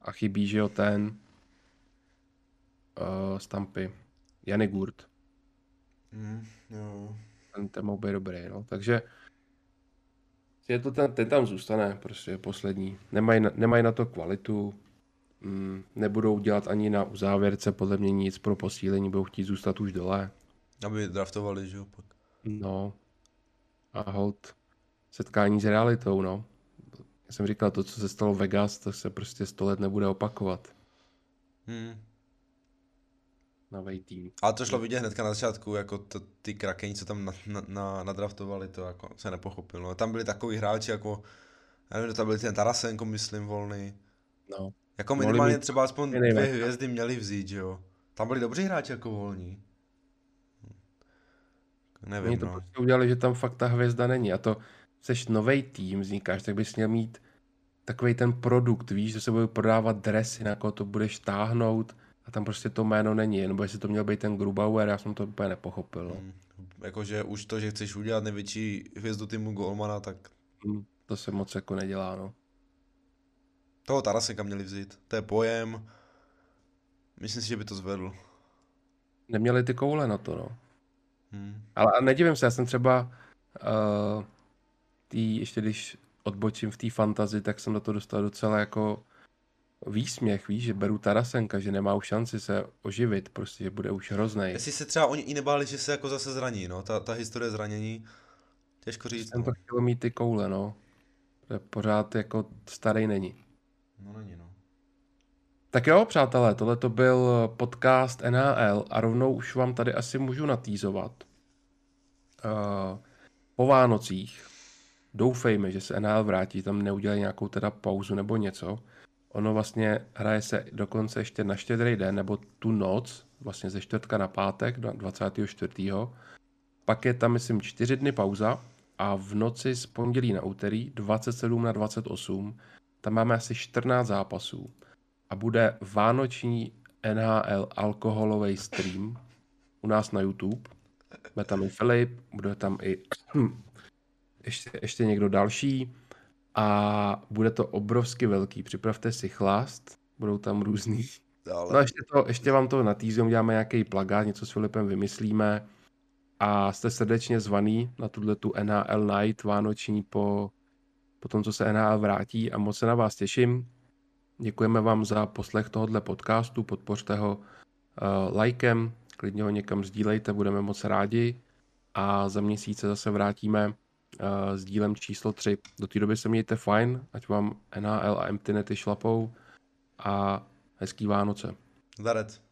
A chybí, že jo, ten uh, Stampy, Janik Gurt. Hmm, jo. Ten, ten mohl být dobrý, no. Takže je to ten, ten tam zůstane, prostě poslední. Nemají na, nemají na to kvalitu, mm, nebudou dělat ani na uzávěrce podle mě nic pro posílení, budou chtít zůstat už dole. Aby draftovali, že jo, pak. No. A hold setkání s realitou, no. Já jsem říkal, to, co se stalo v Vegas, to se prostě sto let nebude opakovat. Hmm. Nový tým. Ale to šlo vidět hnedka na začátku, jako to, ty krakeni, co tam na, na, na, nadraftovali, to jako se nepochopil. No. Tam byli takový hráči jako, já nevím, to byl ten Tarasenko, myslím, volný. No. Jako minimálně třeba aspoň dvě hvězdy měli vzít, že jo. Tam byli dobří hráči jako volní. Nevím, Oni to no. prostě udělali, že tam fakt ta hvězda není. A to, seš nový tým, vznikáš, tak bys měl mít takový ten produkt, víš, že se budou prodávat dresy, na koho to budeš táhnout a tam prostě to jméno není, nebo jestli to měl být ten Grubauer, já jsem to úplně nepochopil. No. Hmm. Jakože už to, že chceš udělat největší hvězdu týmu Golmana, tak... Hmm, to se moc jako nedělá, no. Toho Taraseka měli vzít, to je pojem, myslím si, že by to zvedl. Neměli ty koule na to, no. Hmm. Ale nedivím se, já jsem třeba uh, tý, ještě když odbočím v té fantazi, tak jsem do toho dostal docela jako výsměch, víš, že beru Tarasenka, že nemá už šanci se oživit, prostě, že bude už hrozný. Jestli se třeba oni i nebáli, že se jako zase zraní, no, ta, ta historie zranění, těžko říct. Jsem no. to chtěl mít ty koule, no. Že pořád jako starý není. No není, no. Tak jo, přátelé, tohle to byl podcast NHL a rovnou už vám tady asi můžu natýzovat. Uh, po Vánocích doufejme, že se NHL vrátí, tam neudělají nějakou teda pauzu nebo něco. Ono vlastně hraje se dokonce ještě na štědrý den, nebo tu noc, vlastně ze čtvrtka na pátek, 24. Pak je tam, myslím, čtyři dny pauza a v noci z pondělí na úterý 27 na 28 tam máme asi 14 zápasů a bude vánoční NHL alkoholový stream u nás na YouTube. Bude tam i Filip, bude tam i <clears throat> ještě, ještě někdo další a bude to obrovsky velký. Připravte si chlast, budou tam různý. Ale... No ještě, to, ještě vám to natýzím, děláme nějaký plagát, něco s Filipem vymyslíme a jste srdečně zvaný na tuhle tu NHL Night vánoční po, po tom, co se NHL vrátí a moc se na vás těším. Děkujeme vám za poslech tohohle podcastu, podpořte ho uh, lajkem, klidně ho někam sdílejte, budeme moc rádi a za měsíce zase vrátíme uh, s dílem číslo 3. Do té doby se mějte fajn, ať vám NHL a Empty nety šlapou a hezký Vánoce. Zarec.